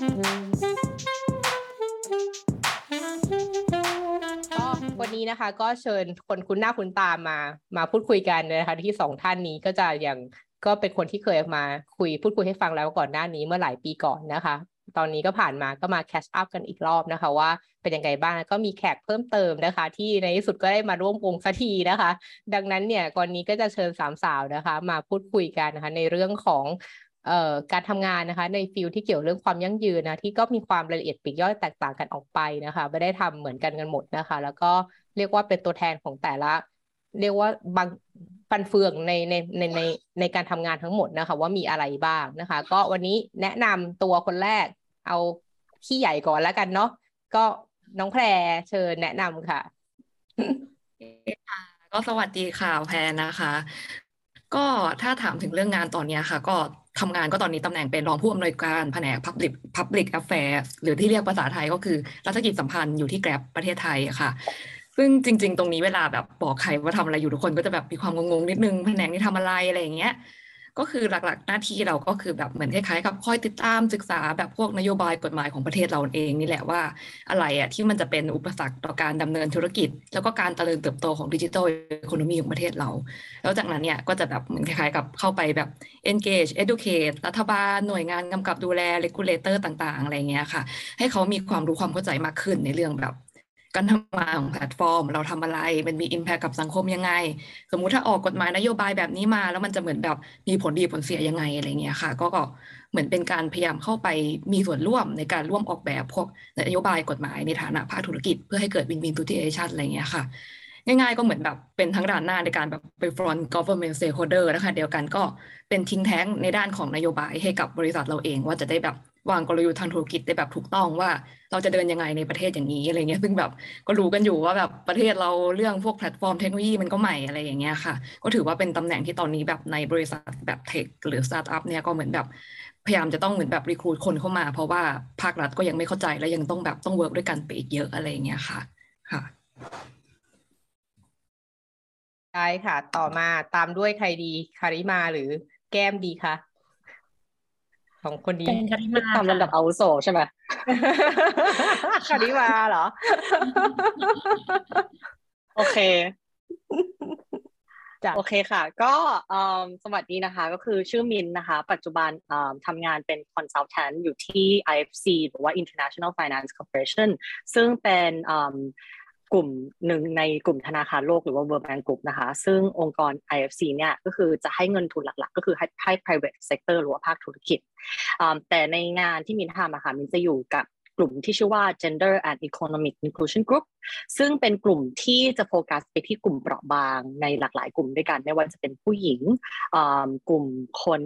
ก็วันนี้นะคะ ก็เชิญคนคุ้นหน้าคุ้นตามา มาพูดคุยกันนะคะที่สองท่านนี้ก็จะอย่างก็เป็นคนที่เคยมาคุยพูดคุยให้ฟังแล้วก่อนหน้านี้เมื่อหลายปีก่อนนะคะ ตอนนี้ก็ผ่านมาก็มาแคชอัพกันอีกรอบนะคะ ว่าเป็นยังไงบ้างก็มีแขกเพิ่มเติมนะคะ ที่ในที่สุดก็ได้มาร่วมวงสักทีนะคะ ดังนั้นเนี่ยก่อนนี้ก็จะเชิญสามสาวนะคะ มาพูดคุยกันนะคะ ในเรื่องของ การทำงานนะคะ ในฟิลที่เกี่ยวเรื่องความยั่งยืนนะที่ก็มีความรายละเอียดปีกย่อยแตกต่างกันออกไปนะคะไม่ได้ทำเหมือนกันกันหมดนะคะ แล้วก็เรียกว่าเป็นตัวแทนของแต่ละ เรียกว่าบางฟันเฟืองในในในในในการทำงานทั้งหมดนะคะ ว่ามีอะไรบ้างนะคะ ก็วันนี้แนะนำตัวคนแรก เอาที่ใหญ่ก่อนแล้วกันเนาะก็น้องแพรเชิญแนะนำค่ะค่ะก็สวัสดีค่ะแพรนะคะ ก็ถ้าถามถึงเรื่องงานตอนนี้ค่ะ ก็ทำงานก็ตอนนี้ตำแหน่งเป็นรองผู้อำนวยการแผนก Public Public Affairs หรือที่เรียกภาษาไทยก็คือรัฐกิจสัมพันธ์อยู่ที่แกร็บประเทศไทยค่ะ ซึ่งจริง ๆ ตรงนี้เวลาแบบบอกใครว่าทำอะไรอยู่ทุกคนก็จะแบบมีความงงๆนิดนึงแผนกนี้ทำอะไรอะไรอย่างเงี้ย ก็คือหลักๆ หน้าที่เราก็คือแบบเหมือนคล้ายๆกับคอยติดตามศึกษาแบบพวกนโยบายกฎหมายของประเทศเราเองนี่แหละว่าอะไรอะที่มันจะเป็นอุปสรรคต่อการดำเนินธุรกิจ แล้วก็การเจริญเติบโตของดิจิทัลอeconomy ของประเทศเรา แล้วจากนั้นเนี่ยก็จะแบบเหมือนคล้ายๆ กับเข้าไปแบบ engage educate รัฐบาลหน่วยงานกำกับดูแล regulator ต่างๆ อะไรเงี้ยค่ะ ให้เขามีความรู้ความเข้าใจมากขึ้นในเรื่องแบบ การทำงานของแพลตฟอร์ม เราทำอะไรมันมี impact กับสังคมยังไง สมมุติถ้าออกกฎหมายนโยบายแบบนี้มา แล้วมันจะเหมือนแบบมีผลดีผลเสียยังไงอะไรเงี้ยค่ะก็เหมือนเป็นการพยายามเข้าไปมีส่วนร่วมในการร่วมออกแบบพวกนโยบายกฎหมายในฐานะภาคธุรกิจ เพื่อให้เกิด win-win situation อะไรเงี้ยค่ะ ง่ายๆก็เหมือนแบบเป็นทั้งด่านหน้าในการแบบไป front government stakeholder ขณะเดียวกันก็เป็น think tank ในด้านของนโยบายให้กับบริษัทเราเองว่าจะได้แบบ วางกลยุทธ์ทางธุรกิจได้แบบถูกต้องว่า เราจะเดินยังไงในประเทศอย่างนี้อะไรเงี้ยซึ่งแบบก็รู้กันอยู่ว่าแบบประเทศเราเรื่องพวกแพลตฟอร์มเทคโนโลยีมันก็ใหม่อะไรอย่างเงี้ยค่ะ ก็ถือว่าเป็นตำแหน่งที่ตอนนี้แบบในบริษัทแบบ tech หรือสตาร์ทอัพเนี่ยก็เหมือนแบบพยายามจะต้องเหมือนแบบ recruit คนเข้ามา เพราะว่าภาครัฐก็ยังไม่เข้าใจและยังต้องแบบต้อง work ด้วยกันไปอีกเยอะอะไรเงี้ยค่ะค่ะได้ค่ะ ต่อมาตามด้วยใครดีคาริมาหรือแก้มดีคะ ของคนนี้ตามลำดับอาวุโสใช่ไหมคาริมาเหรอ โอเคโอเคค่ะ ก็สวัสดีนะคะ ก็คือชื่อมินนะคะ ปัจจุบันทำงานเป็น consultant อยู่ที่ IFC หรือว่า International Finance Corporation ซึ่งเป็น กลุ่มหนึ่งในกลุ่มธนาคารโลกหรือว่า World Bank Group นะคะ ซึ่งองค์กร IFC เนี่ยก็คือจะให้เงินทุนหลักๆ ก็คือให้ให้ private sector หรือว่าภาคธุรกิจ แต่ในงานที่มินทำอะค่ะมินจะอยู่กับกลุ่มที่ชื่อว่า Gender and Economic Inclusion Group ซึ่งเป็นกลุ่มที่จะโฟกัสไปที่กลุ่มเปราะบางในหลากหลายกลุ่มด้วยกัน ไม่ว่าจะเป็นผู้หญิงกลุ่มคน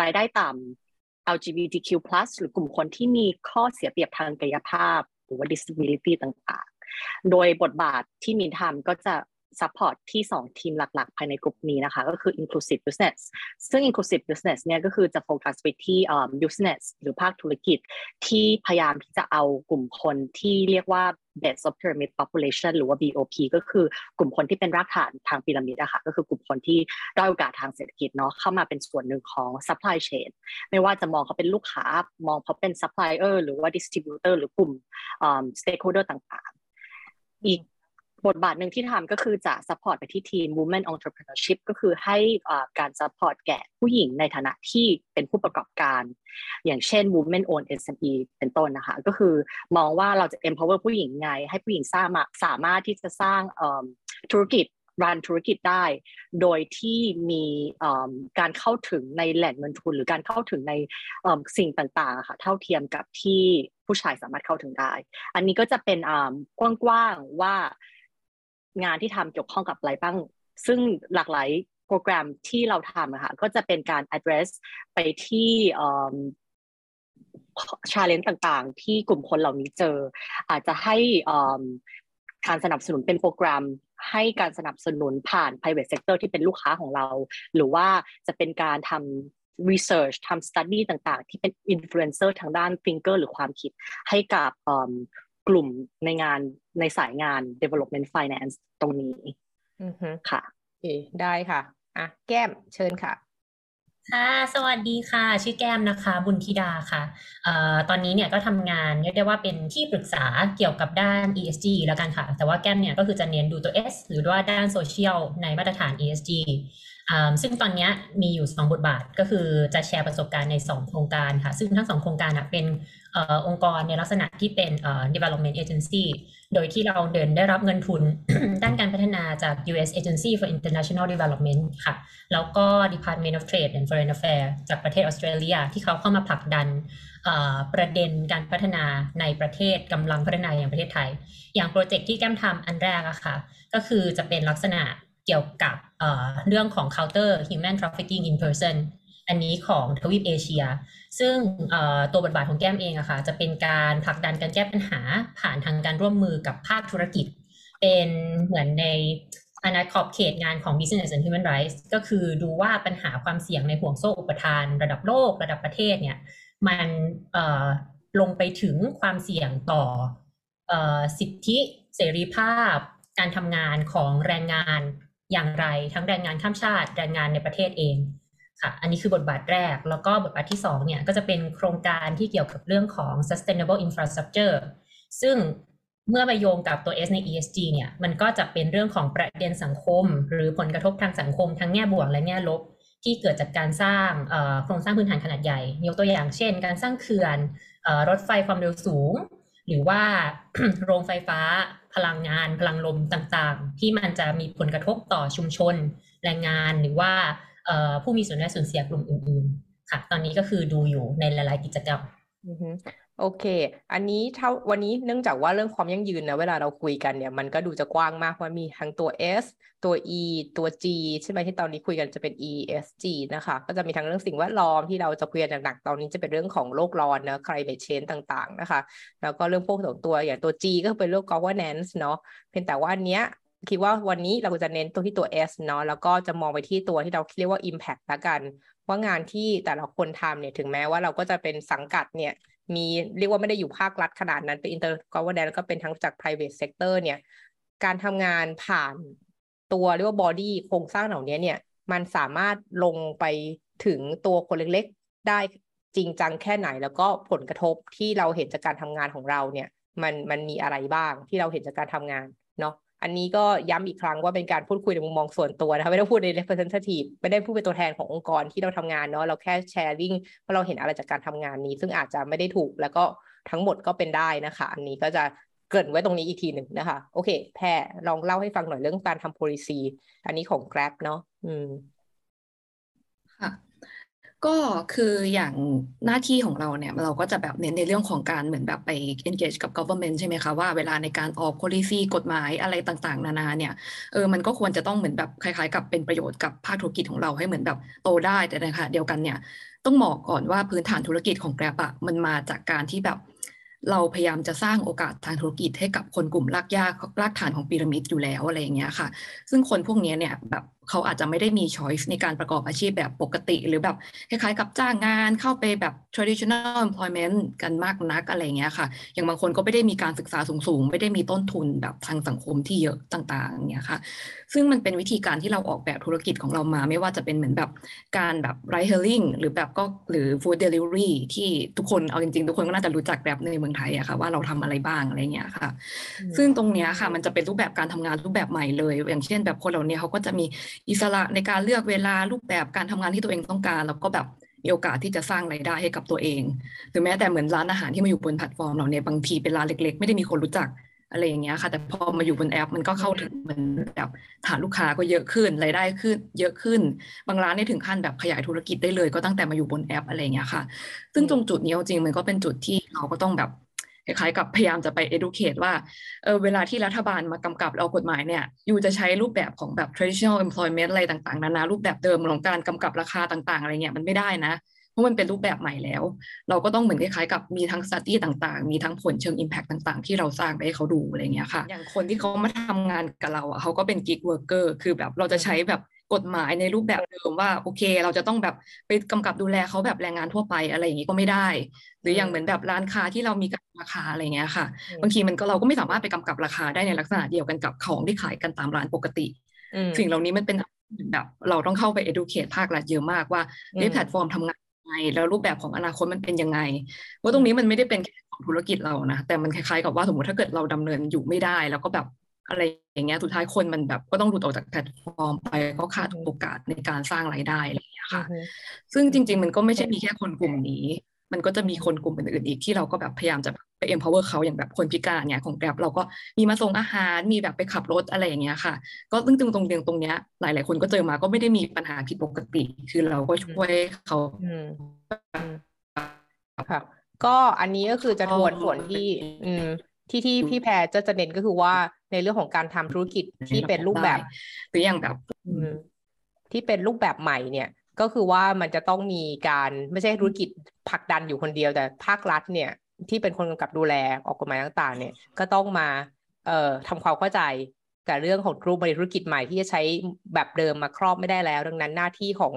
รายได้ต่ำ LGBTQ+ หรือกลุ่มคนที่มีข้อเสียเปรียบทางกายภาพ หรือว่า disability ต่าง โดยบทบาทที่มินทำก็จะ support ที่ 2 ทีมหลัก ๆ ภายในกลุ่มนี้นะคะ ก็คือ inclusive business ซึ่ง inclusive business เนี่ยก็คือจะโฟกัสไปที่ business หรือภาคธุรกิจ ที่พยายามที่จะเอากลุ่มคนที่เรียกว่า base of pyramid population หรือว่า BOP ก็คือกลุ่มคนที่เป็นรากฐานทางพีระมิดอะค่ะก็คือกลุ่มคนที่ด้อยโอกาสทางเศรษฐกิจเนาะเข้ามาเป็นส่วนหนึ่งของ supply chain ไม่ว่าจะมองเขาเป็นลูกค้ามองเขาเป็น supplier หรือว่า distributor หรือกลุ่ม stakeholder ต่าง อีกบทบาทหนึ่งที่ทำก็คือจะ support ไปที่ทีม Women Entrepreneurship ก็คือให้การ support แก่ผู้หญิงในฐานะที่เป็นผู้ประกอบการ อย่างเช่น Women-Owned SME เป็นต้นนะคะ ก็คือมองว่าเราจะ empower ผู้หญิงไง ให้ผู้หญิงสร้างสามารถที่จะสร้างธุรกิจรันธุรกิจได้ โดยที่มีการเข้าถึงในแหล่งเงินทุน หรือการเข้าถึงในสิ่งต่างๆค่ะเท่าเทียมกับที่ ผู้ชายสามารถเข้าถึงได้ อันนี้ก็จะเป็นกว้างๆว่างานที่ทำเกี่ยวข้องกับอะไรบ้าง ซึ่งหลากหลายโปรแกรมที่เราทำอะค่ะก็จะเป็นการ address ไปที่ชาเลนจ์ต่างๆ ที่กลุ่มคนเหล่านี้เจอ อาจจะให้การสนับสนุนเป็นโปรแกรมให้การสนับสนุนผ่าน private sector ที่เป็นลูกค้าของเรา หรือว่าจะเป็นการทำ research ทำ study ต่างๆ ที่เป็น influencer ทางด้าน thinker หรือความคิดให้กับกลุ่มในงานในสายงาน development finance ตรงนี้ค่ะโอเคได้ค่ะอะแก้มเชิญค่ะค่ะสวัสดีค่ะ ชื่อแก้มนะคะ บุญธิดาค่ะเอ่อตอนนี้เนี่ยก็ทำงานเรียกได้ว่าเป็นที่ปรึกษาเกี่ยวกับด้าน ESG แล้วกันค่ะ แต่ว่าแก้มเนี่ยก็คือจะเน้นดูตัว S หรือว่าด้านโซเชียลในมาตรฐาน ESG อ่า ซึ่งตอนนี้มีอยู่ 2 บทบาทก็คือจะแชร์ประสบการณ์ใน 2 โครงการค่ะ ซึ่งทั้ง 2 โครงการเป็นอองค์กรในลักษณะที่เป็น development agency โดยที่เราเดินได้รับเงินทุนด้านการพัฒนาจาก US Agency for International Development ค่ะ แล้วก็ Department of Trade and Foreign Affairs จากประเทศออสเตรเลียที่เขาเข้ามาผลักดันประเด็นการพัฒนาในประเทศกำลังพัฒนาอย่างประเทศไทย อย่างโปรเจกต์ที่แก้มทำอันแรกอะค่ะ ก็คือจะเป็นลักษณะ เกี่ยวกับเรื่องของ counter human trafficking in person อันนี้ของทวีปเอเชีย ซึ่งตัวบทบาทของแก้มเองอะค่ะจะเป็นการผลักดันการแก้ปัญหาผ่านทางการร่วมมือกับภาคธุรกิจ เป็นเหมือนในอนาขอบเขตงานของ Business and Human Rights ก็คือดูว่าปัญหาความเสี่ยงในห่วงโซ่อุปทาน ระดับโลกระดับประเทศเนี่ยมันลงไปถึงความเสี่ยงต่ออสิทธิเสรีภาพ การทำงานของแรงงาน อย่างไร ทั้งแรงงานข้ามชาติ แรงงานในประเทศเองค่ะ อันนี้คือบทบาทแรก แล้วก็บทบาทที่2เนี่ยก็จะเป็นโครงการที่เกี่ยวกับเรื่องของ sustainable infrastructure ซึ่งเมื่อมาโยงกับตัว S ใน ESG เนี่ย มันก็จะเป็นเรื่องของประเด็นสังคม หรือผลกระทบทางสังคม ทั้งแง่บวกและแง่ลบ ที่เกิดจากการสร้างโครงสร้างพื้นฐานขนาดใหญ่ ยกตัวอย่างเช่น การสร้างเขื่อนรถไฟความเร็วสูง หรือว่าโรงไฟฟ้า พลังงานพลังลมต่างๆ ที่มันจะมีผลกระทบต่อชุมชน แรงงานหรือว่าผู้มีส่วนได้ส่วนเสียกลุ่มอื่น ๆ ค่ะ ตอนนี้ก็คือดูอยู่ในหลาย ๆ กิจกรรม โอเค อันนี้เท่าวันนี้เนื่องจากว่าเรื่องความยั่งยืนนะเวลาเราคุยกันเนี่ย มันก็ดูจะกว้างมากว่ามีทั้งตัว S ตัว E ตัว G ใช่ไหมที่ตอนนี้คุยกันจะเป็น ESG นะคะ ก็จะมีทั้งเรื่องสิ่งแวดล้อมที่เราจะคุยกันหนักๆตอนนี้จะเป็นเรื่องของโลกร้อนนะ climate change ต่างๆนะคะ แล้วก็เรื่องพวกของตัวอย่างตัว G ก็เป็นเรื่อง governance เนาะเพียงแต่ว่าอันเนี้ยคิดว่าวันนี้เราจะเน้นตัวที่ตัว S เนาะแล้วก็จะมองไปที่ตัวที่เราเรียกว่า impact ละกัน ว่างานที่แต่ละคนทำเนี่ยถึงแม้ว่าเราก็จะเป็นสังกัดเนี่ย มีเรียกว่าไม่ได้อยู่ภาครัฐขนาดนั้น เป็น inter government แล้วก็เป็นทั้งจาก private sector เนี่ย การทำงานผ่านตัวเรียกว่า body โครงสร้างเหล่านี้เนี่ย มันสามารถลงไปถึงตัวคนเล็กๆ ได้จริงจังแค่ไหน แล้วก็ผลกระทบที่เราเห็นจากการทำงานของเราเนี่ย มันมันมีอะไรบ้างที่เราเห็นจากการทำงานเนาะ อันนี้ก็ย้ำอีกครั้งว่าเป็นการพูดคุยในมุมมองส่วนตัวนะคะไม่ได้พูดใน representative ไม่ได้พูดเป็นตัวแทนขององค์กรที่เราทำงานเนาะเราแค่แชร์ลิงเพราะเราเห็นอะไรจากการทำงานนี้ ซึ่งอาจจะไม่ได้ถูกแล้วก็ทั้งหมดก็เป็นได้นะคะ อันนี้ก็จะเกริ่นไว้ตรงนี้อีกทีหนึ่งนะคะ โอเค แพรลองเล่าให้ฟังหน่อยเรื่องการทำ policy อันนี้ของ Grab เนาะอืมค่ะ ก็คืออย่างหน้าที่ของเราเนี่ย เราก็จะแบบเน้นในเรื่องของการเหมือนแบบไป engage กับ government ใช่ไหมคะ ว่าเวลาในการออก policy กฎหมายอะไรต่างๆ นานาเนี่ยเออมันก็ควรจะต้องเหมือนแบบคล้าย ๆ กับเป็นประโยชน์กับภาคธุรกิจของเราให้เหมือนแบบโตได้แต่นขณะเดียวกันเนี่ยต้องบอกก่อนว่าพื้นฐานธุรกิจของ Grab อะมันมาจากการที่แบบเราพยายามจะสร้างโอกาสทางธุรกิจให้กับคนกลุ่มรากหญ้ารากฐานของพีระมิดอยู่แล้วอะไรอย่างเงี้ยค่ะ ซึ่งคนพวกนี้เนี่ยแบบ เขาอาจจะไม่ได้มี choice ในการประกอบอาชีพแบบปกติ หรือแบบคล้ายๆกับจ้างงานเข้าไปแบบ traditional employment กันมากนักอะไรเงี้ยค่ะ อย่างบางคนก็ไม่ได้มีการศึกษาสูงๆ ไม่ได้มีต้นทุนแบบทางสังคมที่เยอะต่างๆเงี้ยค่ะ ซึ่งมันเป็นวิธีการที่เราออกแบบธุรกิจของเรามา ไม่ว่าจะเป็นเหมือนแบบการแบบ ride hailing หรือแบบก็หรือ food delivery ที่ทุกคนเอาจริงๆ ทุกคนก็น่าจะรู้จักแบบในเมืองไทยอะค่ะว่าเราทำอะไรบ้างอะไรเงี้ยค่ะ ซึ่งตรงเนี้ยค่ะมันจะเป็นรูปแบบการทำงานรูปแบบใหม่เลย อย่างเช่นแบบคนเหล่านี้เขาก็จะมีอิสระในการเลือกเวลารูปแบบการทำงานที่ตัวเองต้องการ แล้วก็แบบมีโอกาสที่จะสร้างรายได้ให้กับตัวเองหรือแม้แต่เหมือนร้านอาหารที่มาอยู่บนแพลตฟอร์มเราเนี่ยบางทีเป็นร้านเล็ก ๆ ไม่ได้มีคนรู้จักอะไรอย่างเงี้ยค่ะ แต่พอมาอยู่บนแอป มันก็เข้าถึงเหมือนแบบฐานลูกค้าก็เยอะขึ้นรายได้ขึ้น เยอะขึ้น บางร้านเนี่ยถึงขั้นแบบขยายธุรกิจได้เลย ก็ตั้งแต่มาอยู่บนแอปอะไรอย่างเงี้ยค่ะ ซึ่งตรงจุดนี้จริงมันก็เป็นจุดที่เราก็ต้องแบบ คล้ายๆกับพยายามจะไป educate ว่าเออเวลาที่รัฐบาลมากำกับเอากฎหมายเนี่ยอยู่จะใช้รูปแบบของแบบ traditional employment อะไรต่างๆนานารูปแบบเดิมของการกำกับราคาต่าง ๆ อะไรเงี้ยมันไม่ได้นะเพราะมันเป็นรูปแบบใหม่แล้ว เราก็ต้องเหมือนคล้ายๆกับมีทั้งสตี้ต่างๆ มีทั้งผลเชิง impact ต่างๆ ที่เราสร้างไปให้เขาดูอะไรเงี้ยค่ะ อย่างคนที่เขามาทำงานกับเราอะเขาก็เป็น gig worker คือแบบเราจะใช้แบบ กฎหมายในรูปแบบเดิมว่าโอเค เราจะต้องแบบไปกำกับดูแลเขาแบบแรงงานทั่วไปอะไรอย่างนี้ก็ไม่ได้ หรืออย่างเหมือนแบบร้านค้าที่เรามีการราคาอะไรเงี้ยค่ะ บางทีมันก็เราก็ไม่สามารถไปกำกับราคาได้ในลักษณะเดียวกันกับของที่ขายกันตามร้านปกติสิ่งเหล่านี้มันเป็นแบบเราต้องเข้าไป educate ภาครัฐเยอะมากว่าอืมเอ้แพลตฟอร์มทำงานยังไงแล้วรูปแบบของอนาคตมันเป็นยังไงว่าตรงนี้มันไม่ได้เป็นแค่ของธุรกิจเรานะแต่มันคล้ายๆกับว่าสมมติถ้าเกิดเราดำเนินอยู่ไม่ได้ แล้วก็แบบ อะไรอย่างเงี้ยสุดท้ายคนมันแบบก็ต้องหลุดออกจากแพลตฟอร์มไปก็ขาดโอกาสในการสร้างรายได้อะไรอย่างเงี้ยอืค่ะอฮึซึ่งจริง ๆ มันก็ไม่ใช่มีแค่คนกลุ่มนี้ มันก็จะมีคนกลุ่มอื่นๆอีกที่เราก็แบบพยายามจะไป empower เขาอย่างแบบคนพิการเนี่ยของ Grab เราก็มีมาส่งอาหารมีแบบไปขับรถอะไรอย่างเงี้ยค่ะ ก็ซึ่งตรงตรงตรงเนี้ยหลาย ๆ คนก็เจอมาก็ไม่ได้มีปัญหาผิดปกติ คือเราก็ช่วยเขาอืมอืมค่ะก็อันนี้ก็คือจะทวนส่วนที่ อืม ที่ที่พี่แพรจะจะเน้นก็คือว่าในเรื่องของการทำธุรกิจที่เป็นรูปแบบหรืออย่างแบบอืมที่เป็นรูปแบบใหม่เนี่ย ก็คือว่ามันจะต้องมีการไม่ใช่ธุรกิจผลักดันอยู่คนเดียวแต่ภาครัฐเนี่ย ที่เป็นคนกำกับดูแลออกกฎหมายต่างๆ เนี่ย ก็ต้องมา เอ่อทำความเข้าใจกับเรื่องของรูปบริธุรกิจใหม่ที่จะใช้แบบเดิมมาครอบไม่ได้แล้ว ดังนั้นหน้าที่ของ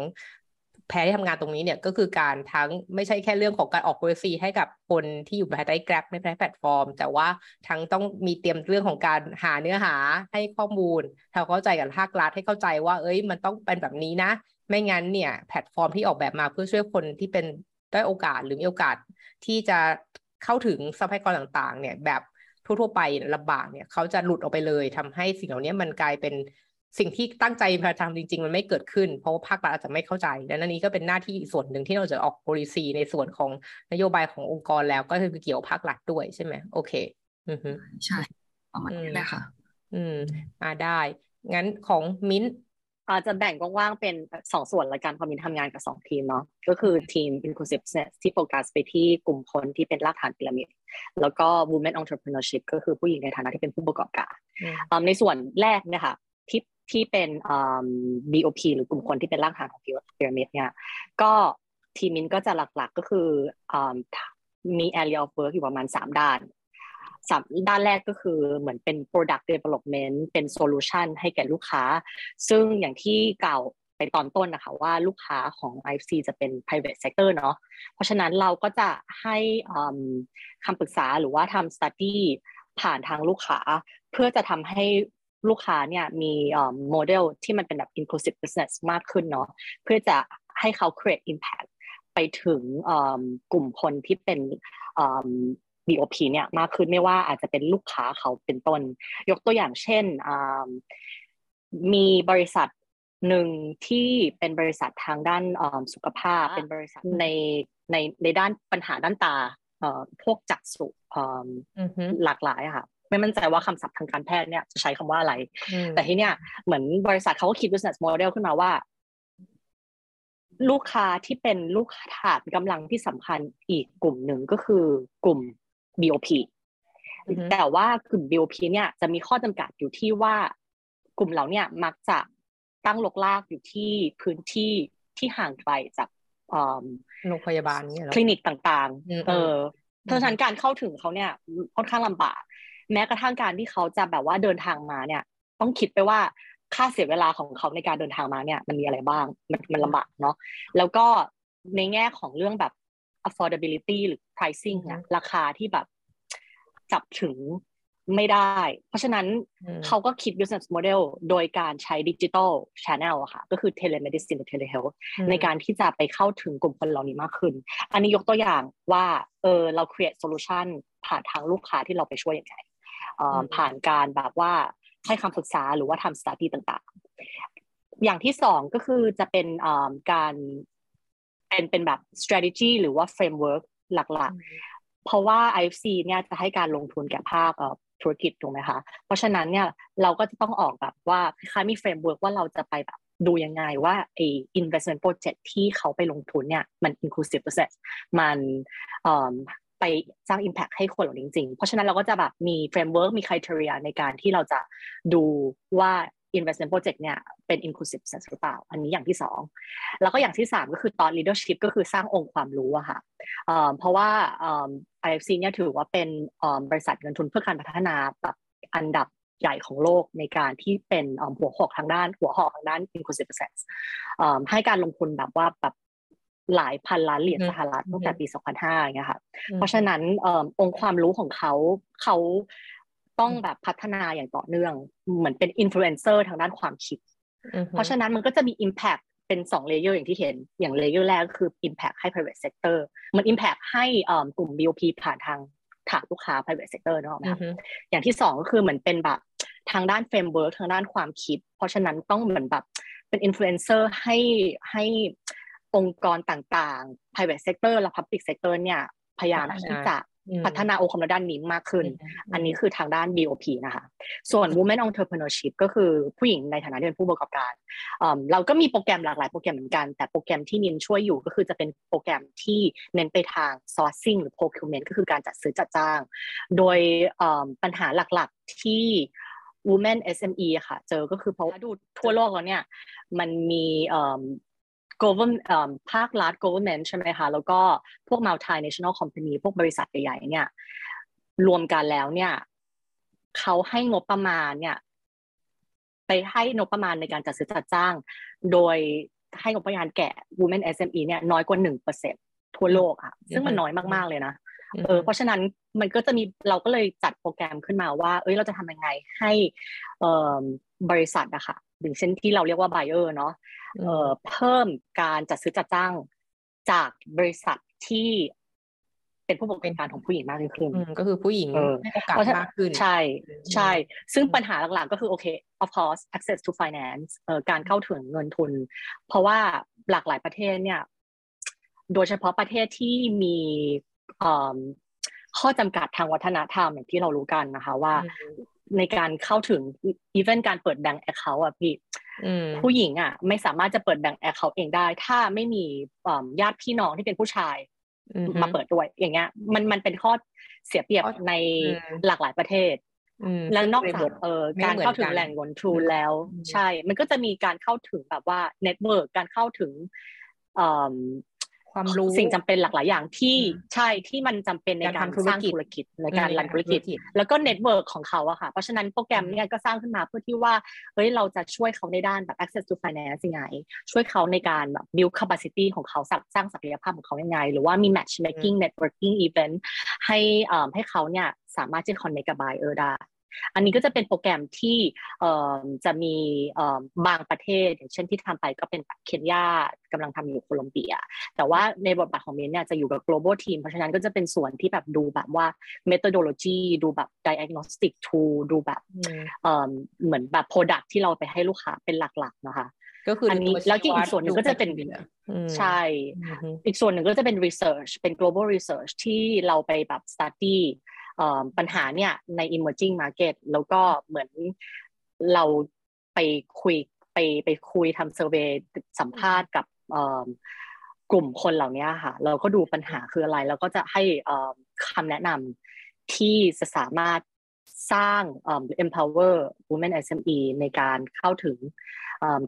แพรที่ทำงานตรงนี้เนี่ยก็คือการทั้งไม่ใช่แค่เรื่องของการออก policy ให้กับคนที่อยู่ภายใต้ Grab ในแพลตฟอร์ม แต่ว่าทั้งต้องมีเตรียมเรื่องของการหาเนื้อหาให้ข้อมูลทำเข้าใจกับภาครัฐให้เข้าใจว่า เอ้ย มันต้องเป็นแบบนี้นะ ไม่งั้นเนี่ยแพลตฟอร์มที่ออกแบบมาเพื่อช่วยคนที่เป็นได้โอกาสหรือมีโอกาสที่จะเข้าถึงทรัพยากรต่างๆ เนี่ยแบบทั่วๆไปลำบากเนี่ยเขาจะหลุดออกไปเลยทำให้สิ่งเหล่านี้มันกลายเป็น สิ่งที่ตั้งใจมาทำจริง ๆ มันไม่เกิดขึ้น เพราะว่าภาครัฐอาจจะไม่เข้าใจดังนั้นนี้ก็เป็นหน้าที่อีกส่วนหนึ่งที่เราจะออก policy ในส่วนของนโยบายขององค์กรแล้วก็คือเกี่ยวภาครัฐด้วยใช่ไหมโอเค อือฮึใช่ประมาณนี้แหละค่ะ อืมอ่าได้ งั้นของมิ้นท์อาจจะแบ่งกว้างๆเป็นสองส่วนละกันพอมินทำงานกับสองทีมเนาะก็คือทีม inclusive business ที่โฟกัสไปที่กลุ่มคนที่เป็นรากฐานพีระมิด แล้วก็ women entrepreneurship ก็คือผู้หญิงในฐานะที่เป็นผู้ประกอบการอืมอืมในส่วนแรกเนะคะ ที่เป็น BOP หรือกลุ่มคนที่เป็นรากฐานของพีระมิดเนี่ยก็ทีมินก็จะหลักๆก็คืออืมมี area of work อยู่ประมาณ 3 ด้านสามด้านแรกก็คือเหมือนเป็น product development เป็น solution ให้แก่ลูกค้า ซึ่งอย่างที่เก่าไปตอนต้นนะคะว่าลูกค้าของ IFC จะเป็น private sector เนาะเพราะฉะนั้นเราก็จะให้คำปรึกษาหรือว่าทำ study ผ่านทางลูกค้า เพื่อจะทำให้ ลูกค้าเนี่ยมีโมเดลที่มันเป็นแบบ inclusive business มากขึ้นเนาะเพื่อจะให้เขา create impact ไปถึงอืมกลุ่มคนที่เป็นอืม BOP เนี่ยมากขึ้นไม่ว่าอาจจะเป็นลูกค้าเขาเป็นต้น ยกตัวอย่างเช่นอืมมีบริษัทหนึ่งที่เป็นบริษัททางด้านอืมสุขภาพเป็นบริษัทในในในด้านปัญหาด้านตาเอ่อพวกจักษุอืมอือฮึหลากหลายอะค่ะ ไม่มั่นใจว่าคำศัพท์ทางการแพทย์เนี่ยจะใช้คำว่าอะไรอืมแต่ที่เนี่ยเหมือนบริษัทเขาก็คิด business model ขึ้นมาว่า ลูกค้าที่เป็นลูกค้าฐานกำลังที่สำคัญอีกกลุ่มหนึ่งก็คือกลุ่ม BOP อือฮึแต่ว่ากลุ่ม BOP เนี่ยจะมีข้อจำกัดอยู่ที่ว่ากลุ่มเราเนี่ยมักจะตั้งลกลากอยู่ที่พื้นที่ที่ห่างไกลจากอืมโรงพยาบาลเนี่ยเหรอคลินิกต่างอืมๆเอออมเพราะฉะนั้นการเข้าถึงเขาเนี่ยค่อนข้างลำบาก แม้กระทั่งการที่เขาจะแบบว่าเดินทางมาเนี่ย ต้องคิดไปว่าค่าเสียเวลาของเขาในการเดินทางมาเนี่ย มันมีอะไรบ้าง มันมันลำบากเนาะแล้วก็ในแง่ของเรื่องแบบ affordability หรือ pricing เนี่ยราคาที่แบบจับถึงไม่ได้ เพราะฉะนั้นอืมเขาก็คิด business model โดยการใช้ digital channel อะค่ะ ก็คือ telemedicine หรือ telehealth ในการที่จะไปเข้าถึงกลุ่มคนเหล่านี้มากขึ้น อันนี้ยกตัวอย่างว่า เออเรา create solution ผ่านทางลูกค้าที่เราไปช่วยยังไงเอ่ออืม ผ่านการแบบว่าให้คำปรึกษาหรือว่าทำ study ต่างๆ อย่างที่สองก็คือจะเป็นเอ่อการเป็นเป็นแบบ strategy หรือว่า framework หลักๆ เพราะว่า IFC เนี่ยจะให้การลงทุนแก่ภาคเอ่อธุรกิจถูกไหมคะ เพราะฉะนั้นเนี่ยเราก็จะต้องออกแบบว่าคล้ายๆมี framework ว่าเราจะไปแบบดูยังไงว่าไอ้ investment project ที่เขาไปลงทุนเนี่ยมัน inclusive process มันเอ่อ ไปสร้าง impact ให้คนเหล่านี้จริงๆเพราะฉะนั้นเราก็จะแบบมี framework มี criteria ในการที่เราจะดูว่า investment project เนี่ยเป็น Inclusive Sense หรือเปล่า อันนี้อย่างที่สองแล้วก็อย่างที่สามก็คือ thought leadership ก็คือสร้างองค์ความรู้อะค่ะเพราะว่าเอ่อ IFC เนี่ยถือว่าเป็นบริษัทเงินทุนเพื่อการพัฒนาแบบอันดับใหญ่ของโลกในการที่เป็นหัวหอกทางด้านหัวหอกทางด้าน inclusive business ให้การลงทุนแบบว่าแบบ หลายพันล้านเหรียญอืมสหรัฐตั้งแต่ปี 2005อย่างเงี้ยค่ะอืมเพราะฉะนั้นเอ่อองค์ความรู้ของเขาเขาต้องแบบพัฒนาอย่างต่อเนื่อง เหมือนเป็นอินฟลูเอนเซอร์ทางด้านความคิดอือฮึเพราะฉะนั้นมันก็จะมี Impact เป็นสอง layer อย่างที่เห็น อย่าง layer แรกก็คือ impact ให้ private sector มัน Impact ให้เอ่อกลุ่ม BOP ผ่านทางฐานลูกค้า private sector นึกออกไหมอืคอรับฮึอย่างที่สองก็คือเหมือนเป็นแบบทางด้าน framework ทางด้านความคิด เพราะฉะนั้นต้องเหมือนแบบเป็น influencer ให้ให้ องค์กรต่างๆ private sector และ public sector เนี่ยพยายามที่จะอืมพัฒนาองค์ความรู้ด้านนี้มากขึ้นอืมอันนี้คือทางด้าน BOP นะคะ ส่วน Women Entrepreneurship ก็คือผู้หญิงในฐานะที่เป็นผู้ประกอบการเอิ่มเราก็มีโปรแกรมหลากหลายโปรแกรมเหมือนกัน แต่โปรแกรมที่นินช่วยอยู่ก็คือจะเป็นโปรแกรมที่เน้นไปทาง sourcing หรือ procurement ก็คือการจัดซื้อจัดจ้าง โดยเอิ่มปัญหาหลักๆที่ Women SME อะค่ะ เจอก็คือเพราะว่าดูทั่วโลกแล้วเนี่ย มันมีเอิ่ม government เอิ่มภาครัฐ government ใช่ไหมคะ แล้วก็พวก multinational company พวกบริษัทใหญ่ๆเนี่ย รวมกันแล้วเนี่ยเขาให้งบประมาณเนี่ย ไปให้งบประมาณในการจัดซื้อจัดจ้าง โดยให้งบประมาณแก่ Women SME เนี่ยน้อยกว่าหนึ่งเปอร์เซ็นทั่วโลกอะซึ่งมันน้อยมากๆเลยนะเออเพราะฉะนั้นมันก็จะมีเราก็เลยจัดโปรแกรมขึ้นมาว่า เอ้ยเราจะทำยังไงให้เอ่อบริษัทอะค่ะอย่างเช่นที่เราเรียกว่า buyer เนาะเอ่อเพิ่มการจัดซื้อจัดจ้างจากบริษัทที่เป็นผู้ประกอบการของผู้หญิงมากยิ่งขึ้นอืมก็คือผู้หญิงเออให้โอกาสเพราะฉะมากขึ้น ใช่ใช่ ซึ่งอืมปัญหาหลักๆก็คือโอเค of course access to finance เอ่อการเข้าถึงเงินทุน เพราะว่าหลากหลายประเทศเนี่ย โดยเฉพาะประเทศที่มีเอิ่มข้อจำกัดทางวัฒนธรรมอย่างที่เรารู้กันนะคะว่าอืม ในการเข้าถึง even การเปิดแบงก์ account อะพี่อืมผู้หญิงอะ ไม่สามารถจะเปิดแบงก์ account เองได้ ถ้าไม่มีเอิ่มญาติพี่น้องที่เป็นผู้ชายอืมมาเปิดด้วย อย่างเงี้ย มันมันเป็นข้อเสียเปรียบข้อในอืมหลากหลายประเทศอืมแล้วนอกซึ่งจากบริบทเอ่อไม่การเหมือนเข้าถึกังนแหล่งเงินทุนอืมแล้วอืมใช่ มันก็จะมีการเข้าถึงแบบว่า network การเข้าถึงเอิ่ม ความรู้สิ่งจำเป็นหลากหลายอย่างที่อืมใช่ ที่มันจำเป็นในการการทำธุรสร้างกิจธุรกิจในการอืมรันธุรกิจธุรกิจ แล้วก็ network ของเขาอะค่ะ เพราะฉะนั้นโปรแกรมเนี่ยก็สร้างขึ้นมาเพื่อที่ว่า เฮ้ย เราจะช่วยเขาในด้านแบบ access to finance ยังไง ช่วยเขาในการแบบ build capacity ของเขาสร้างสร้างศักยภาพของเขายังไง หรือว่ามี matchmaking networking event ให้เอ่อให้เขาเนี่ยสามารถที่ connect กับ buyer ได้ อันนี้ก็จะเป็นโปรแกรมที่เอ่อจะมีเอ่อบางประเทศ อย่างเช่นที่ทำไปก็เป็นแบบเคนยากำลังทำอยู่โคลอมเบีย แต่ว่าในบทบาทของเมนเนี่ยจะอยู่กับ global team เพราะฉะนั้นก็จะเป็นส่วนที่แบบดูแบบว่า methodology ดูแบบ diagnostic tool ดูแบบอืมเอ่อเหมือนแบบ product ที่เราไปให้ลูกค้าเป็นหลักๆนะคะก็คืออันนี้ตัวแล้วก็อีกชี้ส่วนหนึ่งก็จะเป็นดู criteria อืมใช่อือฮึอีกส่วนหนึ่งก็จะเป็น research เป็น global research ที่เราไปแบบ study เอ่อ ปัญหาเนี่ยใน emerging market แล้วก็เหมือนเราไปคุยไปไปคุยทำ survey สัมภาษณ์กับกลุ่มคนเหล่านี้ค่ะ เราก็ดูปัญหาคืออะไร แล้วก็จะให้คำแนะนำที่จะสามารถสร้างเอ่อ empower women SME ในการเข้าถึง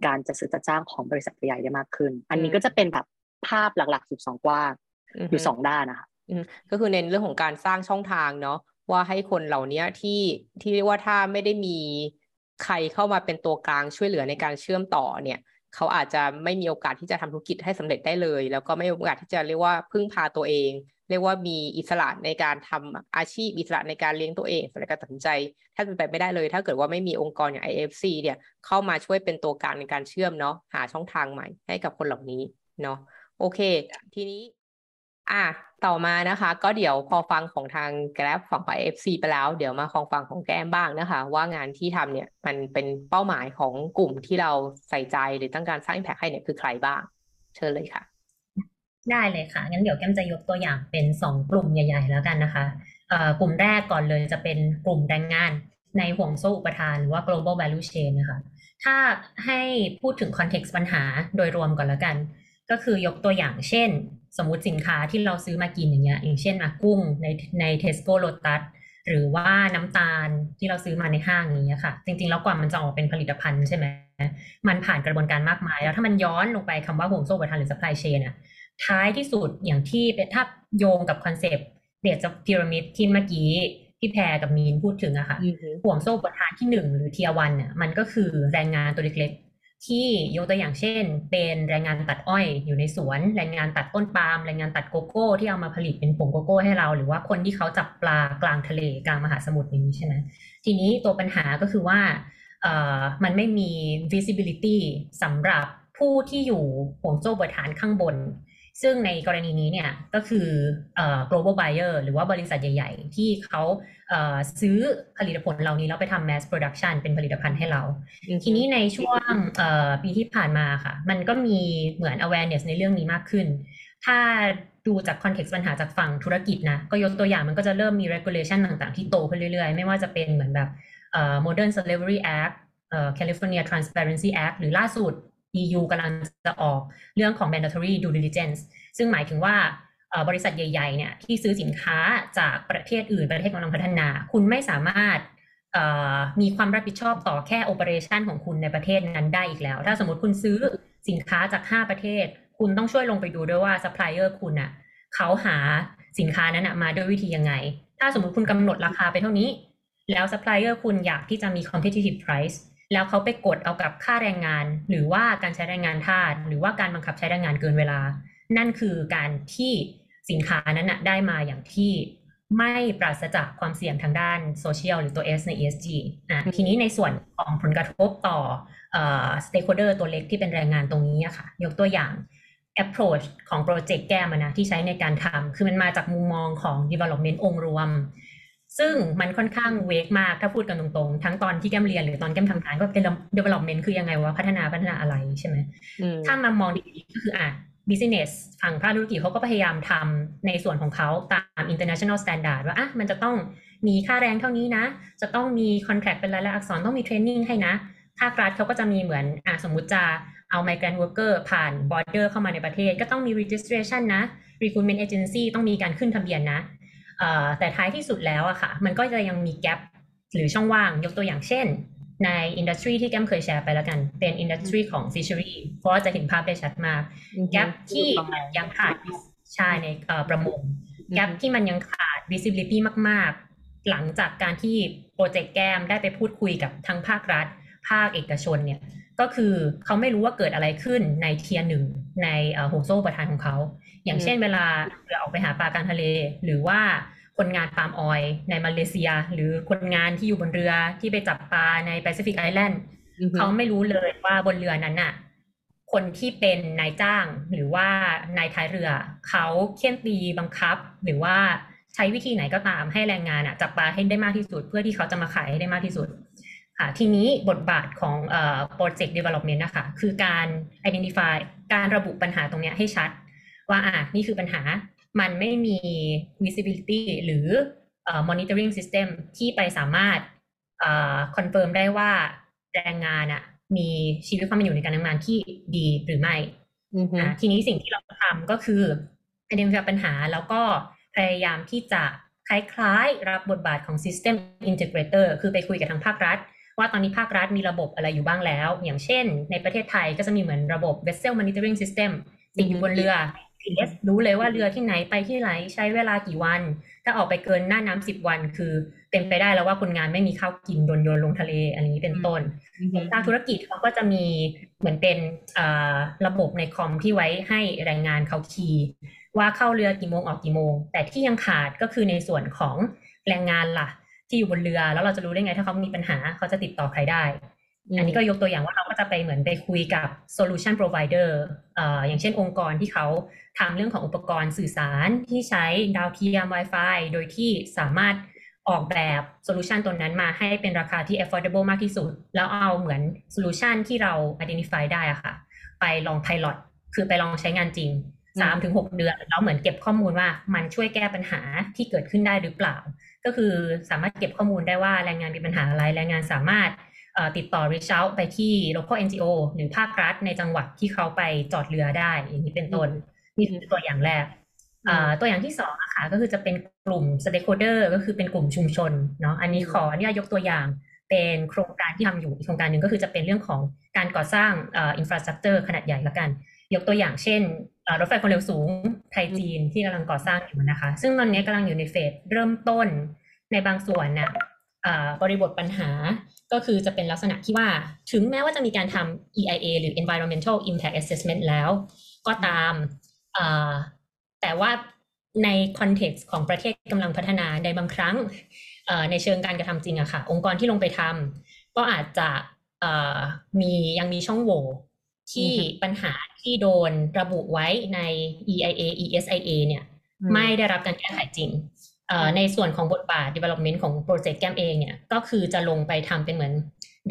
การจัดซื้อจัดจ้างของบริษัทใหญ่ได้มากขึ้น อันนี้ก็จะเป็นแบบภาพหลักๆอยู่สองกว้างอยู่สองด้านนะคะ ก็คือเน้นเรื่องของการสร้างช่องทางเนาะว่าให้คนเหล่านี้ที่ที่เรียกว่าถ้าไม่ได้มีใครเข้ามาเป็นตัวกลางช่วยเหลือในการเชื่อมต่อเนี่ยเขาอาจจะไม่มีโอกาสที่จะทำธุรกิจให้สำเร็จได้เลย แล้วก็ไม่มีโอกาสที่จะเรียกว่าพึ่งพาตัวเอง เรียกว่ามีอิสระในการทำอาชีพอิสระในการเลี้ยงตัวเองอิสระในการตัดสินใจถ้าเป็นไปไม่ได้เลย ถ้าเกิดว่าไม่มีองค์กรอย่าง IFC เนี่ยเข้ามาช่วยเป็นตัวกลางในการเชื่อมเนาะหาช่องทางใหม่ให้กับคนเหล่านี้เนาะโอเค ทีนี้ อะต่อมานะคะ ก็เดี๋ยวพอฟังของทาง Grab ฝั่งของ IFC ไปแล้ว เดี๋ยวมาฟังฝั่งของแก้มบ้างนะคะ ว่างานที่ทำเนี่ยมันเป็นเป้าหมายของกลุ่มที่เราใส่ใจหรือต้องการสร้าง impact ให้เนี่ยคือใครบ้าง เชิญเลยค่ะ ได้เลยค่ะ งั้นเดี๋ยวแก้มจะยกตัวอย่างเป็นสองกลุ่มใหญ่ๆ แล้วกันนะคะเอ่อกลุ่มแรกก่อนเลยจะเป็นกลุ่มแรงงานในห่วงโซ่อุปทานหรือว่า global value chain นะคะถ้าให้พูดถึง context ปัญหาโดยรวมก่อนแล้วกัน ก็คือยกตัวอย่างเช่น สมมุติสินค้าที่เราซื้อมากินอย่างเงี้ยอย่างเช่นอะกุ้งในใน Tesco Lotus หรือว่าน้ำตาลที่เราซื้อมาในห้างอย่างเงี้ยค่ะ จริงๆ แล้วกว่ามันจะออกเป็นผลิตภัณฑ์ใช่ไหมมันผ่านกระบวนการมากมาย แล้วถ้ามันย้อนลงไปคำว่าห่วงโซ่อุปทานหรือ supply chain อะท้ายที่สุดอย่างที่เป็นถ้าโยงกับคอนเซปต์เดียจะพีระมิดที่เมื่อกี้พี่แพรกับมีนพูดถึงอะค่ะอือฮึห่วงโซ่อุปทานที่หนึ่งหรือเทียวันเนี่ยมันก็คือแรงงานตัวเล็กๆ ที่ยกตัวอย่างเช่น เป็นแรงงานตัดอ้อยอยู่ในสวนแรงงานตัดต้นปาล์มแรงงานตัดโกโก้ ที่เอามาผลิตเป็นผงโกโก้ให้เรา หรือว่าคนที่เขาจับปลากลางทะเลกลางมหาสมุทรอย่างนี้ใช่ไหมทีนี้ตัวปัญหาก็คือว่ามันไม่มี visibility สำหรับผู้ที่อยู่ห่วงโซ่บริฐานข้างบน ซึ่งในกรณีนี้เนี่ยก็คือเอ่อ global buyer หรือว่าบริษัทใหญ่ ๆ ที่เขาเอ่อซื้อผลิตผลเหล่านี้แล้วไปทำ mass production เป็นผลิตภัณฑ์ให้เรา ทีนี้ในช่วงเอ่อปีที่ผ่านมาค่ะ มันก็มีเหมือน awareness ในเรื่องนี้มากขึ้น ถ้าดูจาก context ปัญหาจากฝั่งธุรกิจนะ ก็ยกตัวอย่างมันก็จะเริ่มมี regulation ต่างๆ ที่โตขึ้นเรื่อยๆ ไม่ว่าจะเป็นเหมือนแบบเอ่อ Modern Slavery Act เอ่อ California Transparency Act หรือล่าสุด EU กำลังจะออกเรื่องของ mandatory due diligence ซึ่งหมายถึงว่าบริษัทใหญ่ๆเนี่ยที่ซื้อสินค้าจากประเทศอื่นประเทศกำลังพัฒนา คุณไม่สามารถมีความรับผิดชอบต่อแค่ operation ของคุณในประเทศนั้นได้อีกแล้ว ถ้าสมมติคุณซื้อสินค้าจาก 5 ประเทศ คุณต้องช่วยลงไปดูด้วยว่า supplier คุณอะเขาหาสินค้านั้นอะมาด้วยวิธียังไง ถ้าสมมติคุณกำหนดราคาไปเท่านี้ แล้ว supplier คุณอยากที่จะมี competitive price แล้วเขาไปกดเอากับค่าแรงงาน หรือว่าการใช้แรงงานทาสหรือว่าการบังคับใช้แรงงานเกินเวลา นั่นคือการที่สินค้านั้นนะได้มาอย่างที่ไม่ปราศจากความเสี่ยงทางด้านโซเชียลหรือตัว S ใน ESG อะอืมทีนี้ในส่วนของผลกระทบต่อเอ่อ stakeholder ตัวเล็กที่เป็นแรงงานตรงนี้อะค่ะ ยกตัวอย่าง approach ของโปรเจกต์แก้มานะที่ใช้ในการทำคือมันมาจากมุมมองของ development องค์รวม ซึ่งมันค่อนข้างเวกมากถ้าพูดกันตรงๆ ทั้งตอนที่แก้มเรียนหรือตอนแก้มทำงานก็เป็น development คือยังไงวะพัฒนาพัฒนาอะไรใช่ไหมอืมถ้ามามองดีๆก็คืออะ business ฝั่งภาคธุรกิจเขาก็พยายามทำในส่วนของเขาตาม international standard ว่าอะมันจะต้องมีค่าแรงเท่านี้นะ จะต้องมี contract เป็นรายลักษณ์อักษรต้องมี training ให้นะภาครัฐเขาก็จะมีเหมือนอะสมมุติจะเอา migrant worker ผ่าน border เข้ามาในประเทศ ก็ต้องมี registration นะ recruitment agency ต้องมีการขึ้นทะเบียนนะเอ่อ แต่ท้ายที่สุดแล้วอะค่ะ มันก็จะยังมี gap หรือช่องว่างยกตัวอย่างเช่น ในอินดัสทรีที่แก้มเคยแชร์ไปแล้วกัน เป็นอินดัสทรีของ fishery เพราะว่าจะเห็นภาพได้ชัดมากแกลบที่ยังขาดใช่ในเอ่อประมงแกลบที่มันยังขาด visibility มาก ๆ หลังจากการที่โปรเจกต์แก้มได้ไปพูดคุยกับทั้งภาครัฐ ภาคเอกชนเนี่ย ก็คือเขาไม่รู้ว่าเกิดอะไรขึ้นใน tier หนึ่งในเอ่อห่วงโซ่อุประทานของเขา อย่างเช่นเวลาเรือออกไปหาปลากลางทะเล หรือว่าคนงาน palm oil ในมาเลเซีย หรือคนงานที่อยู่บนเรือที่ไปจับปลาใน Pacific Island อือฮึเขาไม่รู้เลยว่าบนเรือนั้นน่ะ คนที่เป็นนายจ้างหรือว่านายท้ายเรือ เขาเคี่ยนตีบังคับ หรือว่าใช้วิธีไหนก็ตามให้แรงงานอะจับปลาให้ได้มากที่สุด เพื่อที่เขาจะมาขายให้ได้มากที่สุด ค่ะทีนี้บทบาทของเอ่อ project development นะคะคือการ identify การระบุปัญหาตรงเนี้ยให้ชัด ว่าอะนี่คือปัญหามันไม่มี visibility หรือเอ่อ monitoring system ที่ไปสามารถเอ่อ confirm ได้ว่าแรงงานอะมีชีวิตความเป็นอยู่ในการทำงานที่ดีหรือไม่อือฮึอะทีนี้สิ่งที่เราทำก็คือ identify ปัญหาแล้วก็พยายามที่จะคล้ายๆ รับบทบาทของ system integrator คือไปคุยกับทางภาครัฐ ว่าตอนนี้ภาครัฐมีระบบอะไรอยู่บ้างแล้ว อย่างเช่น ในประเทศไทยก็จะมีเหมือนระบบ vessel monitoring system ติดอยู่บนเรือ GPS รู้เลยว่าเรือที่ไหนไปที่ไหนใช้เวลากี่วัน ถ้าออกไปเกินหน้าน้ำสิบวัน คือเป็นไปได้แล้วว่าคนงานไม่มีข้าวกินโดนโยนลงทะเลอะไรนี้เป็นต้นทางธุรกิจเขาก็จะมีเหมือนเป็นระบบในคอมที่ไว้ให้แรงงานเขาคีย์ว่าเข้าเรือกี่โมงออกกี่โมง แต่ที่ยังขาดก็คือในส่วนของแรงงานล่ะ ที่อยู่บนเรือ แล้วเราจะรู้ได้ไง ถ้าเขามีปัญหาเขาจะติดต่อใครได้ อันนี้ก็ยกตัวอย่างว่าเราก็จะไปเหมือนไปคุยกับ solution provider เอ่ออย่างเช่นองค์กรที่เขาทำเรื่องของอุปกรณ์สื่อสารที่ใช้ดาวเทียม Wi-Fi โดยที่สามารถออกแบบ solution ตัวนั้นมาให้เป็นราคาที่ affordable มากที่สุด แล้วเอาเหมือน solution ที่เรา identify ได้อะค่ะ ไปลอง pilot คือไปลองใช้งานจริงอืม สามถึงหกเดือนแล้วเหมือนเก็บข้อมูลว่ามันช่วยแก้ปัญหาที่เกิดขึ้นได้หรือเปล่า ก็คือสามารถเก็บข้อมูลได้ว่าแรงงานมีปัญหาอะไรแรงงานสามารถเอ่อติดต่อ reach out ไปที่ local NGO หรือภาครัฐในจังหวัดที่เขาไปจอดเรือได้ อย่างนี้เป็นต้นนี่คือตัวอย่างแรกอ่าตัวอย่างที่สองนะคะก็คือจะเป็นกลุ่ม stakeholder ก็คือเป็นกลุ่มชุมชนเนาะอันนี้ขออนุญาตยกตัวอย่าง เป็นโครงการที่ทำอยู่อีกโครงการหนึ่งก็คือจะเป็นเรื่องของการก่อสร้างเอ่อ infrastructure ขนาดใหญ่ละกัน ยกตัวอย่างเช่นรถไฟความเร็วสูงไทยจีนที่กำลังก่อสร้างอยู่นะคะ ซึ่งตอนนี้กำลังอยู่ในเฟสเริ่มต้นในบางส่วนน่ะอ่าบริบทปัญหาก็คือจะเป็นลักษณะที่ว่าถึงแม้ว่าจะมีการทำ EIA หรือ Environmental Impact Assessment แล้ว ก็ตามแต่ว่าในคอนเท็กซ์ของประเทศกำลังพัฒนาในบางครั้งในเชิงการกระทำจริงอะค่ะ องค์กรที่ลงไปทำก็ก็อาจจะมียังมีช่องโหว่ ที่ปัญหาที่โดนระบุไว้ใน EIA ESIA เนี่ย ไม่ได้รับการแก้ไขจริงในส่วนของบทบาท development ของโปรเจกต์แกมเองเนี่ย ก็คือจะลงไปทำเป็นเหมือน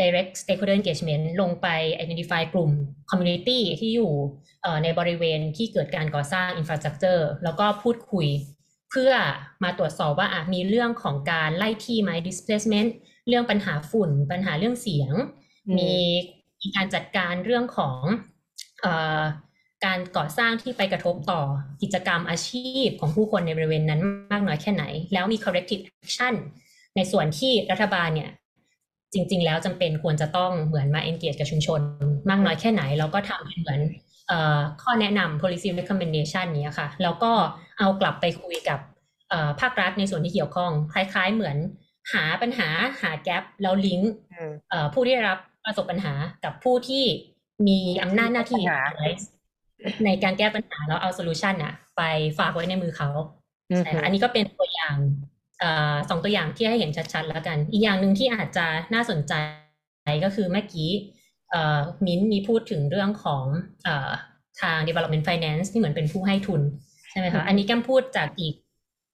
direct stakeholder engagement ลงไป identify กลุ่ม community ที่อยู่ในบริเวณที่เกิดการก่อสร้าง infrastructure แล้วก็พูดคุย เพื่อมาตรวจสอบว่ามีเรื่องของการไล่ที่ไหม displacement เรื่องปัญหาฝุ่น ปัญหาเรื่องเสียง มี มีการจัดการเรื่องของอการก่อสร้างที่ไปกระทบต่อกิจกรรมอาชีพของผู้คนในบริเวณนั้นมากน้อยแค่ไหน แล้วมี corrective action ในส่วนที่รัฐบาลเนี่ยจริง ๆ แล้วจำเป็นควรจะต้องเหมือนมา engage กับชุมชน มากน้อยแค่ไหน แล้วก็ทำเป็นเหมือนข้อแนะนำ policy recommendation นี้ค่ะ แล้วก็เอากลับไปคุยกับภาครัฐในส่วนที่เกี่ยวข้อง คล้าย ๆ เหมือนหาปัญหาหาแกลบแล้วลิงก์ผู้ที่ได้รับ ประสบปัญหากับผู้ที่มีอำนาจหน้าที่ในการแก้ปัญหาแล้วเอาโซลูชันอะไปฝากไว้ในมือเขาใช่ค่ะอันนี้ก็เป็นตัวอย่างสองตัวอย่างที่ให้เห็นชัดๆแล้วกัน อีกอย่างหนึ่งที่อาจจะน่าสนใจก็คือเมื่อกี้มิ้นมีพูดถึงเรื่องของทาง development finance ที่เหมือนเป็นผู้ให้ทุน ใช่ไหมคะอันนี้แก้มพูดจากอีก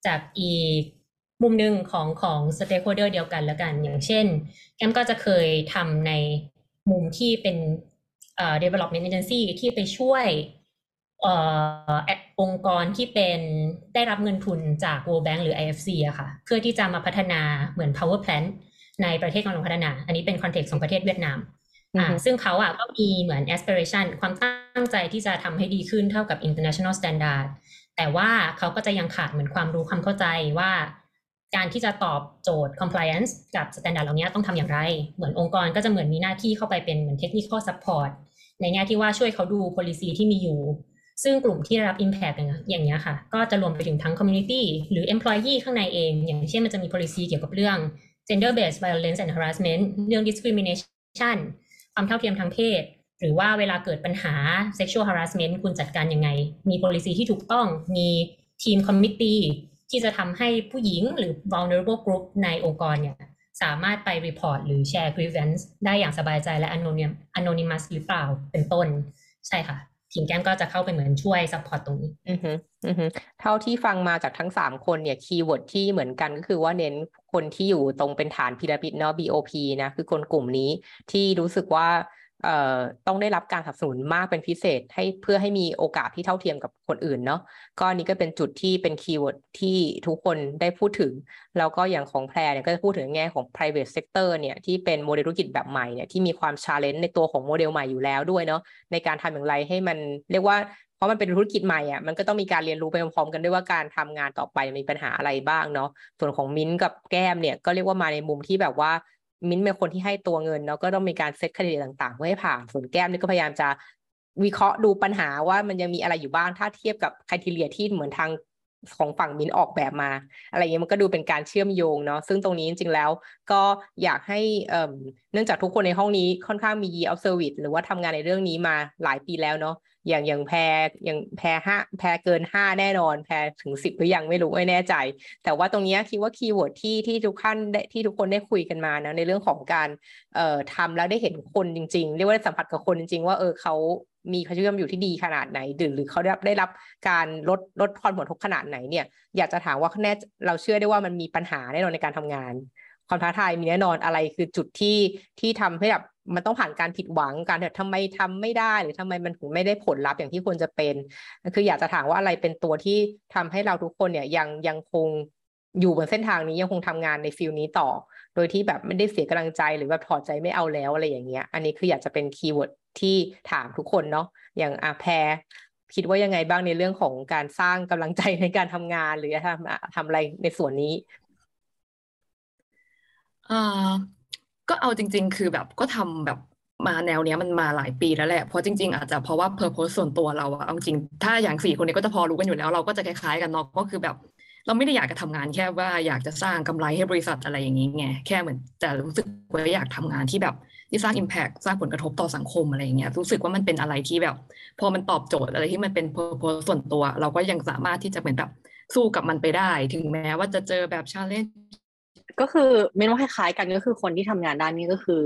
จากอีก มุมหนึ่งของของ stakeholder เดียวกันแล้วกัน อย่างเช่น แก้มก็จะเคยทำในมุมที่เป็น development agency ที่ไปช่วยองค์กรที่เป็นได้รับเงินทุนจาก World Bank หรือ IFC อะค่ะ เพื่อที่จะมาพัฒนาเหมือน power plant ในประเทศกำลังพัฒนา อันนี้เป็นคอนเทกต์ของประเทศเวียดนามอ่าซึ่งเขาอะก็มีเหมือน aspiration ความตั้งใจที่จะทำให้ดีขึ้นเท่ากับ international standard แต่ว่าเขาก็จะยังขาดเหมือนความรู้ความเข้าใจว่า การที่จะตอบโจทย์ compliance กับ standard เหล่านี้ต้องทำอย่างไร เหมือนองค์กรก็จะเหมือนมีหน้าที่เข้าไปเป็นเหมือน technical support ในแง่ที่ว่าช่วยเขาดู policy ที่มีอยู่ ซึ่งกลุ่มที่ได้รับ impact อย่างนี้ค่ะ ก็จะรวมไปถึงทั้ง community หรือ employee ข้างในเอง อย่างเช่นมันจะมี policy เกี่ยวกับเรื่อง gender based violence and harassment เรื่อง discrimination ความเท่าเทียมทางเพศ หรือว่าเวลาเกิดปัญหา sexual harassment คุณจัดการยังไง มี policy ที่ถูกต้อง มีทีม committee ที่จะทำให้ผู้หญิงหรือ vulnerable group ในองค์กรเนี่ยสามารถไป report หรือ share grievance ได้อย่างสบายใจและ anonymous หรือเปล่าเป็นต้น ใช่ค่ะทีมแก้มก็จะเข้าไปเหมือนช่วย support ตรงนี้อือฮึอือฮึเท่าที่ฟังมาจากทั้งสามคนเนี่ย keyword ที่เหมือนกันก็คือว่าเน้นคนที่อยู่ตรงเป็นฐานพีระมิดเนาะ BOP นะ คือคนกลุ่มนี้ที่รู้สึกว่า ต้องได้รับการสนับสนุนมากเป็นพิเศษให้เพื่อให้มีโอกาสที่เท่าเทียมกับคนอื่นเนาะก็นี้ก็เป็นจุดที่เป็น keyword ที่ทุกคนได้พูดถึง แล้วก็อย่างของแพรเนี่ยก็จะพูดถึงแง่ของ private sector เนี่ยที่เป็นโมเดลธุรกิจแบบใหม่เนี่ยที่มีความ challenge ในตัวของโมเดลใหม่อยู่แล้วด้วยเนาะในการทำอย่างไรให้มันเรียกว่าเพราะมันเป็นธุรกิจใหม่อะมันก็ต้องมีการเรียนรู้ไปพร้อมๆกันด้วยว่าการทำงานต่อไปมีปัญหาอะไรบ้างเนาะส่วนของมิ้นกับแก้มเนี่ยก็เรียกว่ามาในมุมที่แบบว่า มิ้นเป็นคนที่ให้ตัวเงินแล้วก็ต้องมีการ set credit ต่างๆเพื่อให้ผ่านส่วนแก้มนี่ก็พยายามจะวิเคราะห์ดูปัญหาว่ามันยังมีอะไรอยู่บ้างถ้าเทียบกับ criteria ที่เหมือนทางของฝั่งมิ้นออกแบบมา อะไรเงี้ยมันก็ดูเป็นการเชื่อมโยงเนาะซึ่งตรงนี้จริงๆแล้วก็อยากให้เนื่องจากทุกคนในห้องนี้ค่อนข้างมี year of service หรือว่าทำงานในเรื่องนี้มาหลายปีแล้วเนาะ อย่างอย่างแพรอย่างแพรห้าแพรเกินห้าแน่นอน แพรถึงสิบหรือยังไม่รู้ไม่แน่ใจ แต่ว่าตรงนี้คิดว่า keyword ที่ที่ทุกท่านได้ที่ทุกคนได้คุยกันมานะในเรื่องของการเอ่อทำแล้วได้เห็นคนจริง ๆ เรียกว่าสัมผัสกับคนจริง ๆ ว่าเออเขามีความเชื่อมอยู่ที่ดีขนาดไหนหรือหรือเขาได้รับได้รับการลดลดความผลกระทบขนาดไหนเนี่ย อยากจะถามว่าแน่เราเชื่อได้ว่ามันมีปัญหาแน่นอนในการทำงาน ความท้าทายมีแน่นอนอะไรคือจุดที่ที่ทำให้แบบ มันต้องผ่านการผิดหวังการแบบทำไมทำไม่ได้หรือทำไมมันถึงไม่ได้ผลลัพธ์อย่างที่ควรจะเป็น คืออยากจะถามว่าอะไรเป็นตัวที่ทำให้เราทุกคนเนี่ยยังยังคงอยู่บนเส้นทางนี้ยังคงทำงานใน field นี้ต่อ โดยที่แบบไม่ได้เสียกำลังใจหรือแบบถอดใจไม่เอาแล้วอะไรอย่างเงี้ย อันนี้คืออยากจะเป็น keywordที่ถามทุกคนเนาะอย่างอาแพรคิดว่ายังไงบ้างในเรื่องของการสร้างกำลังใจในการทำงาน หรือทำทำอะไรในส่วนนี้ ก็เอาจริง ๆ คือแบบก็ทำแบบมาแนวเนี้ยมันมาหลายปีแล้วแหละ เพราะจริง ๆ อาจจะเพราะว่าเพอร์โพสส่วนตัวเราอะเอาจริง ถ้าอย่างสี่คนนี้ก็จะพอรู้กันอยู่แล้ว เราก็จะคล้ายๆกันเนาะก็คือแบบ เราไม่ได้อยากจะทำงานแค่ว่าอยากจะสร้างกำไรให้บริษัทอะไรอย่างนี้ไงแค่เหมือนแต่รู้สึกว่าอยากทำงานที่แบบที่สร้าง Impact สร้างผลกระทบต่อสังคมอะไรอย่างเงี้ยรู้สึกว่ามันเป็นอะไรที่แบบ พอมันตอบโจทย์อะไรที่มันเป็น purpose ส่วนตัว เราก็ยังสามารถที่จะเหมือนแบบสู้กับมันไปได้ ถึงแม้ว่าจะเจอแบบ challenge ก็คือแก้มว่าคล้ายๆกันก็คือคนที่ทำงานด้านนี้ก็คือ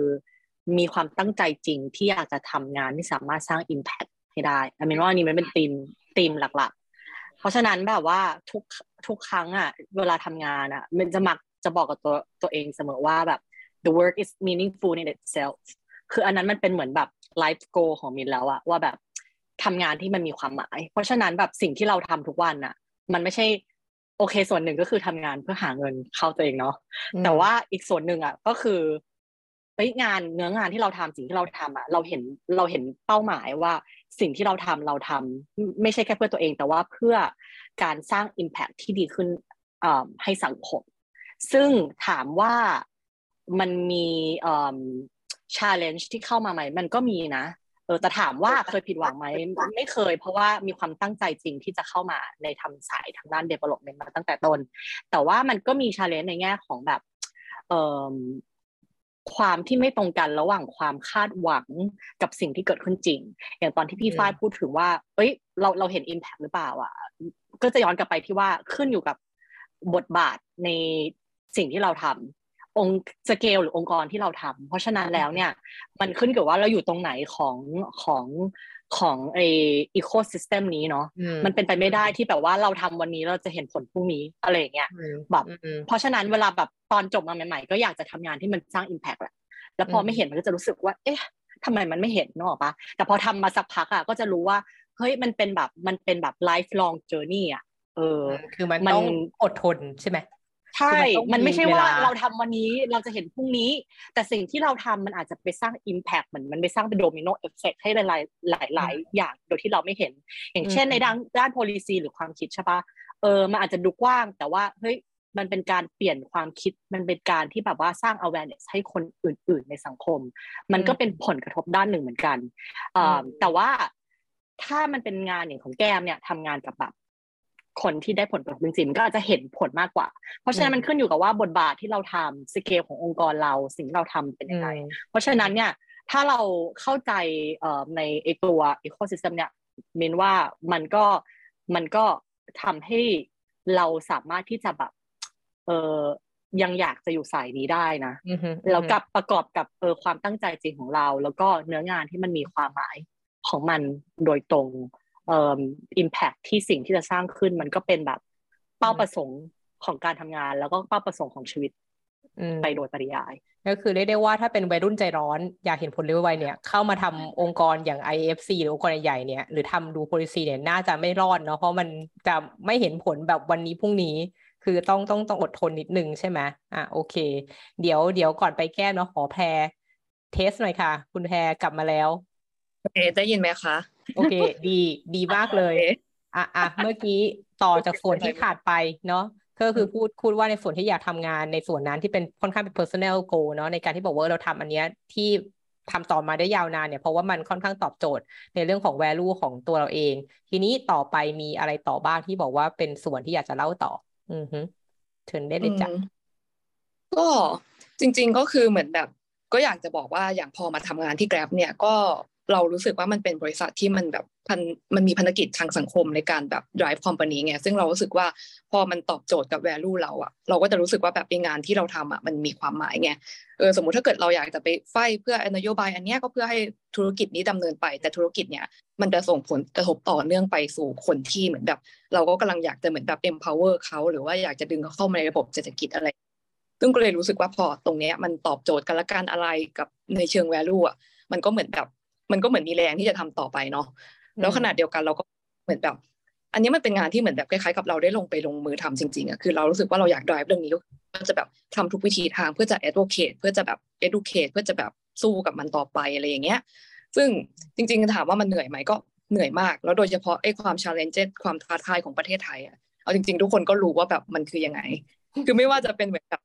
มีความตั้งใจจริงที่อยากจะทำงานที่สามารถสร้าง Impact ให้ได้อเมนว่านี่มันเป็นธีมธีมหลักๆ เพราะฉะนั้นแบบว่าทุกทุกครั้งอะเวลาทำงานอะ มันจะมักจะบอกกับตัวตัวเองเสมอว่าแบบ the work is meaningful in itself คืออันนั้นมันเป็นเหมือนแบบ life goal ของมินแล้วอะว่าแบบทำงานที่มันมีความหมาย เพราะฉะนั้นแบบสิ่งที่เราทำทุกวันอะมันไม่ใช่ โอเค ส่วนหนึ่งก็คือทำงานเพื่อหาเงินเข้าตัวเองเนาะอืมแต่ว่าอีกส่วนหนึ่งอะก็คือเฮ้ยงานเนื้องานที่เราทำสิ่งที่เราทำอะเราเห็นเราเห็นเป้าหมายว่าสิ่งที่เราทำเราทำไม่ใช่แค่เพื่อตัวเอง แต่ว่าเพื่อการสร้าง Impact ที่ดีขึ้นอ่าให้สังคม ซึ่งถามว่ามันมีเอ่อ challenge ที่เข้ามาไหมมันก็มีนะ เออแต่ถามว่าเคยผิดหวังไหมไม่เคย เพราะว่ามีความตั้งใจจริงที่จะเข้ามาในทำสายทางด้าน development มาตั้งแต่ต้น แต่ว่ามันก็มี challenge ในแง่ของแบบเอ่อความที่ไม่ตรงกันระหว่างความคาดหวังกับสิ่งที่เกิดขึ้นจริง อย่างตอนที่พี่อืมฝ้ายพูดถึงว่า เอ้ย เราเราเห็น impact หรือเปล่าอะ ก็จะย้อนกลับไปที่ว่าขึ้นอยู่กับบทบาทในสิ่งที่เราทำ องค์สเกลหรือองค์กรที่เราทำเพราะฉะนั้นแล้วเนี่ยมันขึ้นกับว่าเราอยู่ตรงไหนของของของไอ ecosystem นี้เนาะอืมันเป็นไปไม่ได้ที่แบบว่าเราทำวันนี้เราจะเห็นผลพรุ่งนี้อะไรอย่างเงี้ยอืมแบบอืมเพราะฉะนั้นเวลาแบบตอนจบมาใหม่ๆ ก็อยากจะทำงานที่มันสร้าง Impact แหละแล้วพออมไม่เห็นมันก็จะรู้สึกว่า เอ๊ะทำไมมันไม่เห็นนึกออกปะแต่พอทำมาสักพักอะก็จะรู้ว่าเฮ้ยมันเป็นแบบมันเป็นแบบ lifelong journey อะเออ คือมันมันต้องอดทนใช่ไหม ใช่คือมันต้องมันไม่ใช่ว่ามีเวลาเราทำวันนี้เราจะเห็นพรุ่งนี้ แต่สิ่งที่เราทำมันอาจจะไปสร้าง Impact เหมือนมันไปสร้างเป็น domino effect ให้หลายๆหลายหลาย ๆ อย่างโดยที่เราไม่เห็น อย่างเช่นในด้านด้าน policy หรือความคิดใช่ปะเออมันอาจจะดูกว้าง แต่ว่าเฮ้ยมันเป็นการเปลี่ยนความคิดมันเป็นการที่แบบว่าสร้าง awareness ให้คนอื่น ๆ ในสังคม มันก็เป็นผลกระทบด้านหนึ่งเหมือนกันอ่าแต่ว่าถ้ามันเป็นงานอย่างของแก้มเนี่ยทำงานกับแบบ คนที่ได้ผลกระทบจริงๆมันก็อาจจะเห็นผลมากกว่า เพราะฉะนั้นมันขึ้นอยู่กับว่าบทบาทที่เราทำสเกลขององค์กรเราสิ่งที่เราทำเป็นยังไงเพราะฉะนั้นเนี่ยถ้าเราเข้าใจเอ่อในไอตัว ecosystem เนี่ยมินว่ามันก็มันก็ทำให้เราสามารถที่จะแบบเออยังอยากจะอยู่สายนี้ได้นะอืมอืมแล้วกับประกอบกับเออความตั้งใจจริงของเรา แล้วก็เนื้องานที่มันมีความหมายของมันโดยตรง เอ่อ impact ที่สิ่งที่จะสร้างขึ้นมันก็เป็นแบบเป้าประสงค์ของการทำงาน แล้วก็เป้าประสงค์ของชีวิตอืมไปโดยปริยาย ก็คือเรียกได้ว่าถ้าเป็นวัยรุ่นใจร้อน อยากเห็นผลเร็วไวๆเนี่ย เข้ามาทำองค์กรอย่าง IFC หรือองค์กรใหญ่ๆเนี่ยหรือทำดู policy เนี่ยน่าจะไม่รอดเนาะเพราะมันจะไม่เห็นผลแบบวันนี้พรุ่งนี้ คือต้องต้องต้องอดทนนิดนึงใช่ไหมอะโอเค เดี๋ยวเดี๋ยวก่อนไปแก้เนาะขอแพรเทสหน่อยค่ะ คุณแพรกลับมาแล้วโอเคได้ยินไหมคะ โอเค ดี ดีมากเลยโอคอะอะเมื่อกี้ต่อจากส่วนที่ขาดไปเนาะก็คือพูดพูดว่าในส่วนที่อยากทำงานในส่วนนั้นที่เป็นค่อนข้างเป็น personal goal เนาะในการที่บอกว่าเราทำอันเนี้ยที่ทำต่อมาได้ยาวนานเนี่ยเพราะว่ามันค่อนข้างตอบโจทย์ในเรื่องของ value ของตัวเราเอง ทีนี้ต่อไปมีอะไรต่อบ้างที่บอกว่าเป็นส่วนที่อยากจะเล่าต่อ อือฮึเชิญได้เลยจ้ะอืมก็จริง ๆก็คือเหมือนแบบ ก็อยากจะบอกว่าอย่างพอมาทำงานที่ Grab เนี่ยก็ เรารู้สึกว่ามันเป็นบริษัทที่มันแบบมันมีภารกิจทางสังคมในการแบบ drive company ไงซึ่งเรารู้สึกว่าพอมันตอบโจทย์กับ value เราอะเราก็จะรู้สึกว่าแบบในงานที่เราทำอะมันมีความหมายไงเออสมมุติถ้าเกิดเราอยากจะไปไฟเพื่อนโยบายอันเนี้ยก็เพื่อให้ธุรกิจนี้ดำเนินไป แต่ธุรกิจเนี่ยมันจะส่งผลกระทบต่อเนื่องไปสู่คนที่เหมือนแบบ เราก็กำลังอยากจะเหมือนแบบ empower เขาหรือว่าอยากจะดึงเขาเข้ามาในระบบเศรษฐกิจอะไรซึ่งก็เลยรู้สึกว่าพอตรงเนี้ยมันตอบโจทย์กันละกันอะไรกับในเชิง value อะมันก็เหมือนแบบ มันก็เหมือนมีแรงที่จะทำต่อไปเนาะแล้วขณะเดียวกันเราก็เหมือนแบบ อันนี้มันเป็นงานที่เหมือนแบบคล้ายๆกับเราได้ลงไปลงมือทำจริงๆอะคือเรารู้สึกว่าเราอยาก drive เรื่องนี้ก็จะแบบทำทุกวิธีทางเพื่อจะ advocate เพื่อจะแบบ educate เพื่อจะแบบสู้กับมันต่อไปอะไรอย่างเงี้ย ซึ่งจริงๆถามว่ามันเหนื่อยไหมก็เหนื่อยมาก แล้วโดยเฉพาะไอ้ความ challenge ความท้าทายของประเทศไทยอะเอาจริง ๆ ทุกคนก็รู้ว่าแบบมันคือยังไง คือไม่ว่าจะเป็นเหมือนแบบ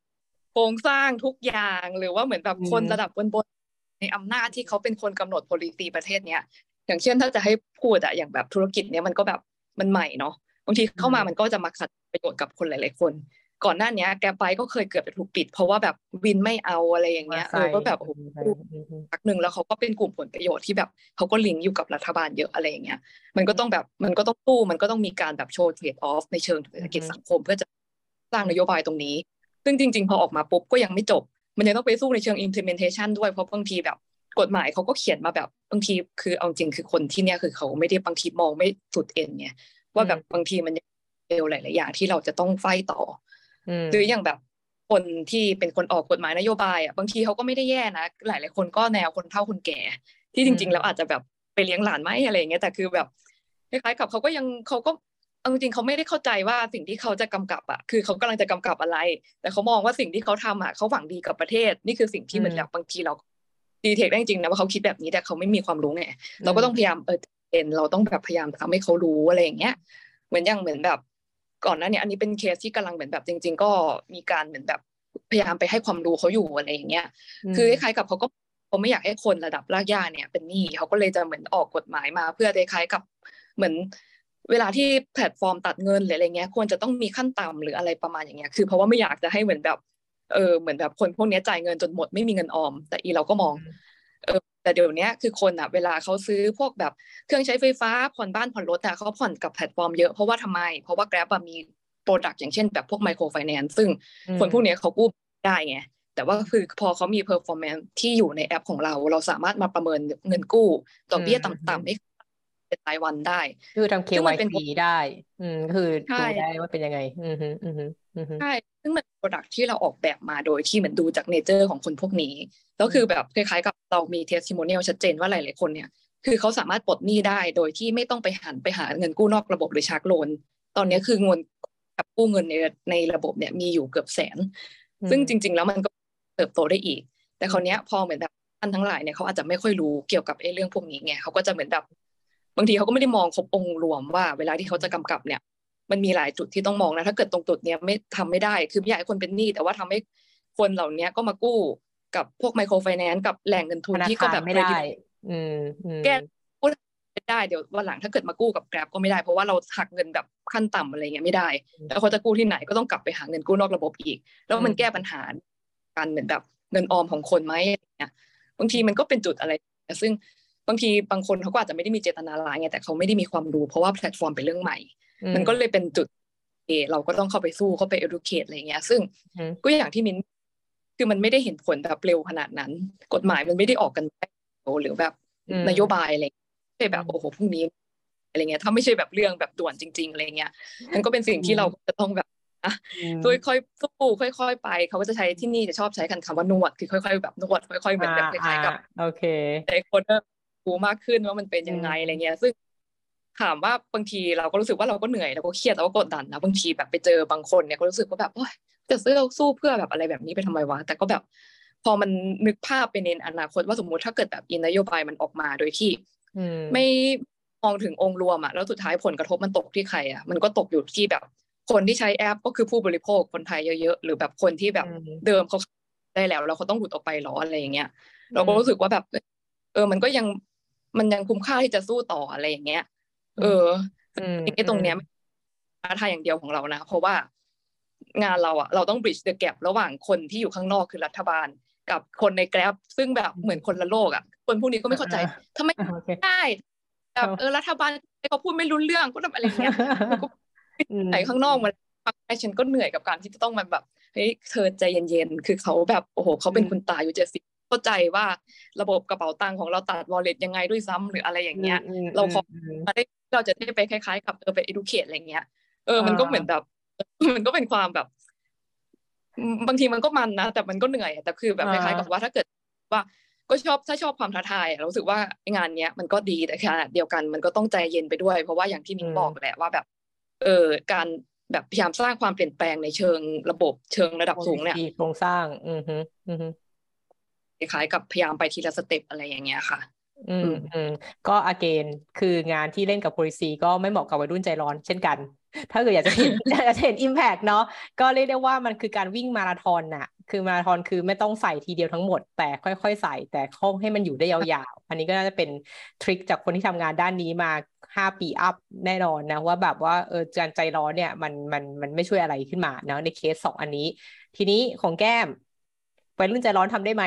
โครงสร้างทุกอย่างหรือว่าเหมือนแบบคนอืมระดับบนๆ ในอำนาจที่เขาเป็นคนกำหนด policy ประเทศเนี้ยอย่างเช่นถ้าจะให้พูดอะอย่างแบบธุรกิจเนี้ยมันก็แบบมันใหม่เนาะบางทีเข้ามามันก็จะมาขัดประโยชน์กับคนหลาย ๆ คน ก่อนหน้าเนี้ยแกไปก็เคยเกือบจะถูกปิด เพราะว่าแบบวินไม่เอาอะไรอย่างเงี้ยเออก็แบบโอ้โหอืมพักหนึ่งแล้วเขาก็เป็นกลุ่มผลประโยชน์ที่แบบเขาก็ลิงก์อยู่กับรัฐบาลเยอะอะไรอย่างเงี้ย มันก็ต้องแบบมันก็ต้องตู้มันก็ต้องมีการแบบโชว์เทรดออฟในเชิงเศรษฐกิจอือฮึสังคมเพื่อจะสร้างนโยบายตรงนี้ ซึ่งจริง ๆ พอออกมาปุ๊บก็ยังไม่จบ มันยังต้องไปสู้ในเชิง implementation ด้วยเพราะบางทีแบบกฎหมายเขาก็เขียนมาแบบบางทีคือเอาจริงคือคนที่เนี่ยคือเขาไม่ได้บางทีมองไม่สุดเอ็นไงว่าแบบบางทีมันเร็วหลายๆอย่างที่เราจะต้องไฟต่อหรืออย่างแบบคนที่เป็นคนออกกฎหมายนโยบายอะบางทีเขาก็ไม่ได้แย่นะหลาย ๆ คนก็แนวคนเฒ่าคนแก่ ที่จริง ๆ แล้วอาจจะแบบไปเลี้ยงหลานไหมอะไรอย่างเงี้ยแต่คือแบบคล้ายๆกับเขาก็ยังเขาก็ เอาจริงเขาไม่ได้เข้าใจว่าสิ่งที่เขาจะกำกับอะคือเขากำลังจะกำกับอะไร แต่เขามองว่าสิ่งที่เขาทำอะเขาหวังดีกับประเทศ นี่คือสิ่งที่เหมือนแบบบางทีเราdetect ได้จริงนะว่าเขาคิดแบบนี้แต่เขาไม่มีความรู้ไงเราก็ต้องพยายามเออเป็นเราต้องแบบพยายามทำให้เขารู้อะไรอย่างเงี้ยเหมือนอย่างเหมือนแบบก่อนหน้านี้อันนี้เป็นเคสที่กำลังเหมือนแบบจริง ๆ ก็มีการเหมือนแบบพยายามไปให้ความรู้เขาอยู่อะไรอย่างเงี้ยคือคล้ายๆกับเขาก็เขาไม่อยากให้คนระดับรากหญ้าเนี่ยเป็นหนี้เขาก็เลยจะเหมือนออกกฎหมายมา เพื่อคล้ายๆกับเหมือน เวลาที่แพลตฟอร์มตัดเงินหรืออะไรเงี้ยควรจะต้องมีขั้นต่ำหรืออะไรประมาณอย่างเงี้ยคือเพราะว่าไม่อยากจะให้เหมือนแบบเออเหมือนแบบคนพวกนี้จ่ายเงินจนหมดไม่มีเงินออม แต่อีเราก็มองเออแต่เดี๋ยวนี้คือคนอะเวลาเขาซื้อพวกแบบเครื่องใช้ไฟฟ้าผ่อนบ้านผ่อนรถอะเขาผ่อนกับแพลตฟอร์มเยอะเพราะว่าทำไม เพราะว่า Grab มี product อย่างเช่นแบบพวก microfinance ซึ่งคนพวกนี้เขากู้ได้ไงแต่ว่าคือพอเขามี performance ที่อยู่ในแอปของเรา เราสามารถมาประเมินเงินกู้ดอกเบี้ยต่ำๆให้ เป็นรายวันได้ คือทำ KYC ได้ อืมคือดูได้ว่าเป็นยังไง อืมอืมอืมใช่ ซึ่งมัน product ที่เราออกแบบมาโดยที่เหมือนดูจาก nature ของคนพวกนี้แล้วคือแบบคล้ายๆกับเรามี testimonial ชัดเจนว่าหลายๆคนเนี่ย คือเขาสามารถปลดหนี้ได้โดยที่ไม่ต้องไปหันไปหาเงินกู้นอกระบบหรือ shark loan ตอนนี้คือเงินกับกู้เงินในในระบบเนี่ยมีอยู่เกือบแสน ซึ่งจริง ๆ แล้วมันก็เติบโตได้อีก แต่คราวนี้พอเหมือนแบบท่านทั้งหลายเนี่ยเขาอาจจะไม่ค่อยรู้เกี่ยวกับไอ้เรื่องพวกนี้ไงเขาก็จะเหมือนแบบ บางทีเขาก็ไม่ได้มองครบองค์รวมว่า เวลาที่เขาจะกำกับเนี่ย มันมีหลายจุดที่ต้องมองนะถ้าเกิดตรงจุดเนี้ยไม่ทำไม่ได้คือไม่อยากให้คนเป็นหนี้แต่ว่าทำให้คนเหล่านี้ก็มากู้กับพวกไมโครไฟแนนซ์กับแหล่งเงินทุนที่ก็แบบไม่ได้อืมแก้กู้ไม่ได้เดี๋ยววันหลังถ้าเกิดมากู้กับแกร็บก็ไม่ได้เพราะว่าเราหักเงินแบบขั้นต่ำอะไรเงี้ยไม่ได้ แล้วเขาจะกู้ที่ไหนก็ต้องกลับไปหาเงินกู้นอกระบบอีก แล้วมันแก้ปัญหาการเหมือนแบบเงินออมของคนไหมเนี่ยบางทีมันก็เป็นจุดอะไร ซึ่ง บางทีบางคนเขาก็อาจจะไม่ได้มีเจตนาร้ายไงแต่เขาไม่ได้มีความรู้ เพราะว่าแพลตฟอร์มเป็นเรื่องใหม่ มันก็เลยเป็นจุดเอเราก็ต้องเข้าไปสู้เข้าไป educate อะไรเงี้ย ซึ่งก็อย่างที่มินคือมันไม่ได้เห็นผลแบบเร็วขนาดนั้น กฎหมายมันไม่ได้ออกกันหรือแบบนโยบายอะไรไม่ใช่แบบโอ้โหพรุ่งนี้อะไรเงี้ยถ้าไม่ใช่แบบเรื่องแบบด่วนจริง ๆอะไรเงี้ยมันก็เป็นสิ่งที่เราจะต้องแบบนะค่อยๆสู้ค่อย ๆ ไป เขาก็จะใช้ที่นี่จะชอบใช้กันคำว่านวดคือค่อย ๆ แบบนวดค่อย ๆ เหมือนแบบคล้ายๆกับโอเคแต่คน รู้มากขึ้นว่ามันเป็นยังไงอะไรเงี้ย ซึ่งถามว่าบางทีเราก็รู้สึกว่าเราก็เหนื่อยเราก็เครียดเราก็กดดันนะบางทีแบบไปเจอบางคนเนี่ยก็รู้สึกว่าแบบโอ้ยจะซื้อสู้เพื่อแบบอะไรแบบนี้ไปทำไมวะแต่ก็แบบ พอมันนึกภาพไปในอนาคตว่าสมมุติถ้าเกิดแบบอินนโยบายมันออกมาโดยที่ไม่มองถึงองค์รวมอะแล้วสุดท้ายผลกระทบมันตกที่ใครอะมันก็ตกอยู่ที่แบบ คนที่ใช้แอปก็คือผู้บริโภคคนไทยเยอะๆหรือแบบคนที่แบบเดิมเขาได้แล้วแล้วเขาต้องหลุดออกไปหรออะไรอย่างเงี้ยเราก็รู้สึกว่าแบบ เออมันก็ยัง มันยังคุ้มค่าที่จะสู้ต่ออะไรอย่างเงี้ย เออไอ้ตรงเนี้ยท้าทายอย่างเดียวของเรานะ เพราะว่างานเราอะเราต้อง bridge the gap ระหว่างคนที่อยู่ข้างนอกคือรัฐบาล กับคนในแกร็บซึ่งแบบเหมือนคนละโลกอะคนพวกนี้ก็ไม่เข้าใจทำไมได้แบบเออรัฐบาลเขาพูดไม่รู้เรื่องก็ทำอะไรเงี้ยไหนข้างนอกมาไอ้ฉันก็เหนื่อยกับการที่จะต้องมาแบบเฮ้ยเธอใจเย็นๆ คือเขาแบบโอ้โหเขาเป็นคุณตาอยู่เจ็ดสิบ เข้าใจว่าระบบกระเป๋าตังค์ของเราตัดวอลเล็ตยังไงด้วยซ้ำหรืออะไรอย่างเงี้ย เราขอมาได้เราจะได้ไปคล้ายๆ กับเออไป educate อะไรเงี้ย เออ มันก็เหมือนแบบ มันก็เป็นความแบบ บางทีมันก็มันนะ แต่มันก็เหนื่อย แต่คือแบบคล้ายๆกับว่าถ้าเกิดว่าก็ชอบถ้าชอบความท้าทายรู้สึกว่างานเนี้ยมันก็ดีแต่ขณะเดียวกันมันก็ต้องใจเย็นไปด้วย เพราะว่าอย่างที่มิ้งบอกแหละว่าแบบ เออการแบบพยายามสร้างความเปลี่ยนแปลงในเชิงระบบเชิงระดับสูงเนี่ยโครงสร้าง อือฮึอือฮึค ล้ายกับพยายามไปทีละ step อะไรอย่างเงี้ยค่ะ อืมอืมก็ again คืองานที่เล่นกับ policy ก็ไม่เหมาะกับวัยรุ่นใจร้อนเช่นกัน ถ้าเกิดอยากจะเห็นอยากจะเห็น impact เนาะก็เรียกได้ว่ามันคือการวิ่งมาราธอนน่ะ คือมาราธอนคือไม่ต้องใส่ทีเดียวทั้งหมด แต่ค่อยๆ ใส่แต่คงให้มันอยู่ได้ยาวๆ อันนี้ก็น่าจะเป็นทริคจากคนที่ทำงานด้านนี้มาห้าปีอัพแน่นอนนะว่าแบบว่าเออการใจร้อนเนี่ยมันมันมันไม่ช่วยอะไรขึ้นมาเนาะในเคสสองอันนี้ ทีนี้ของแก้มวัยรุ่นใจร้อนทำได้ไหม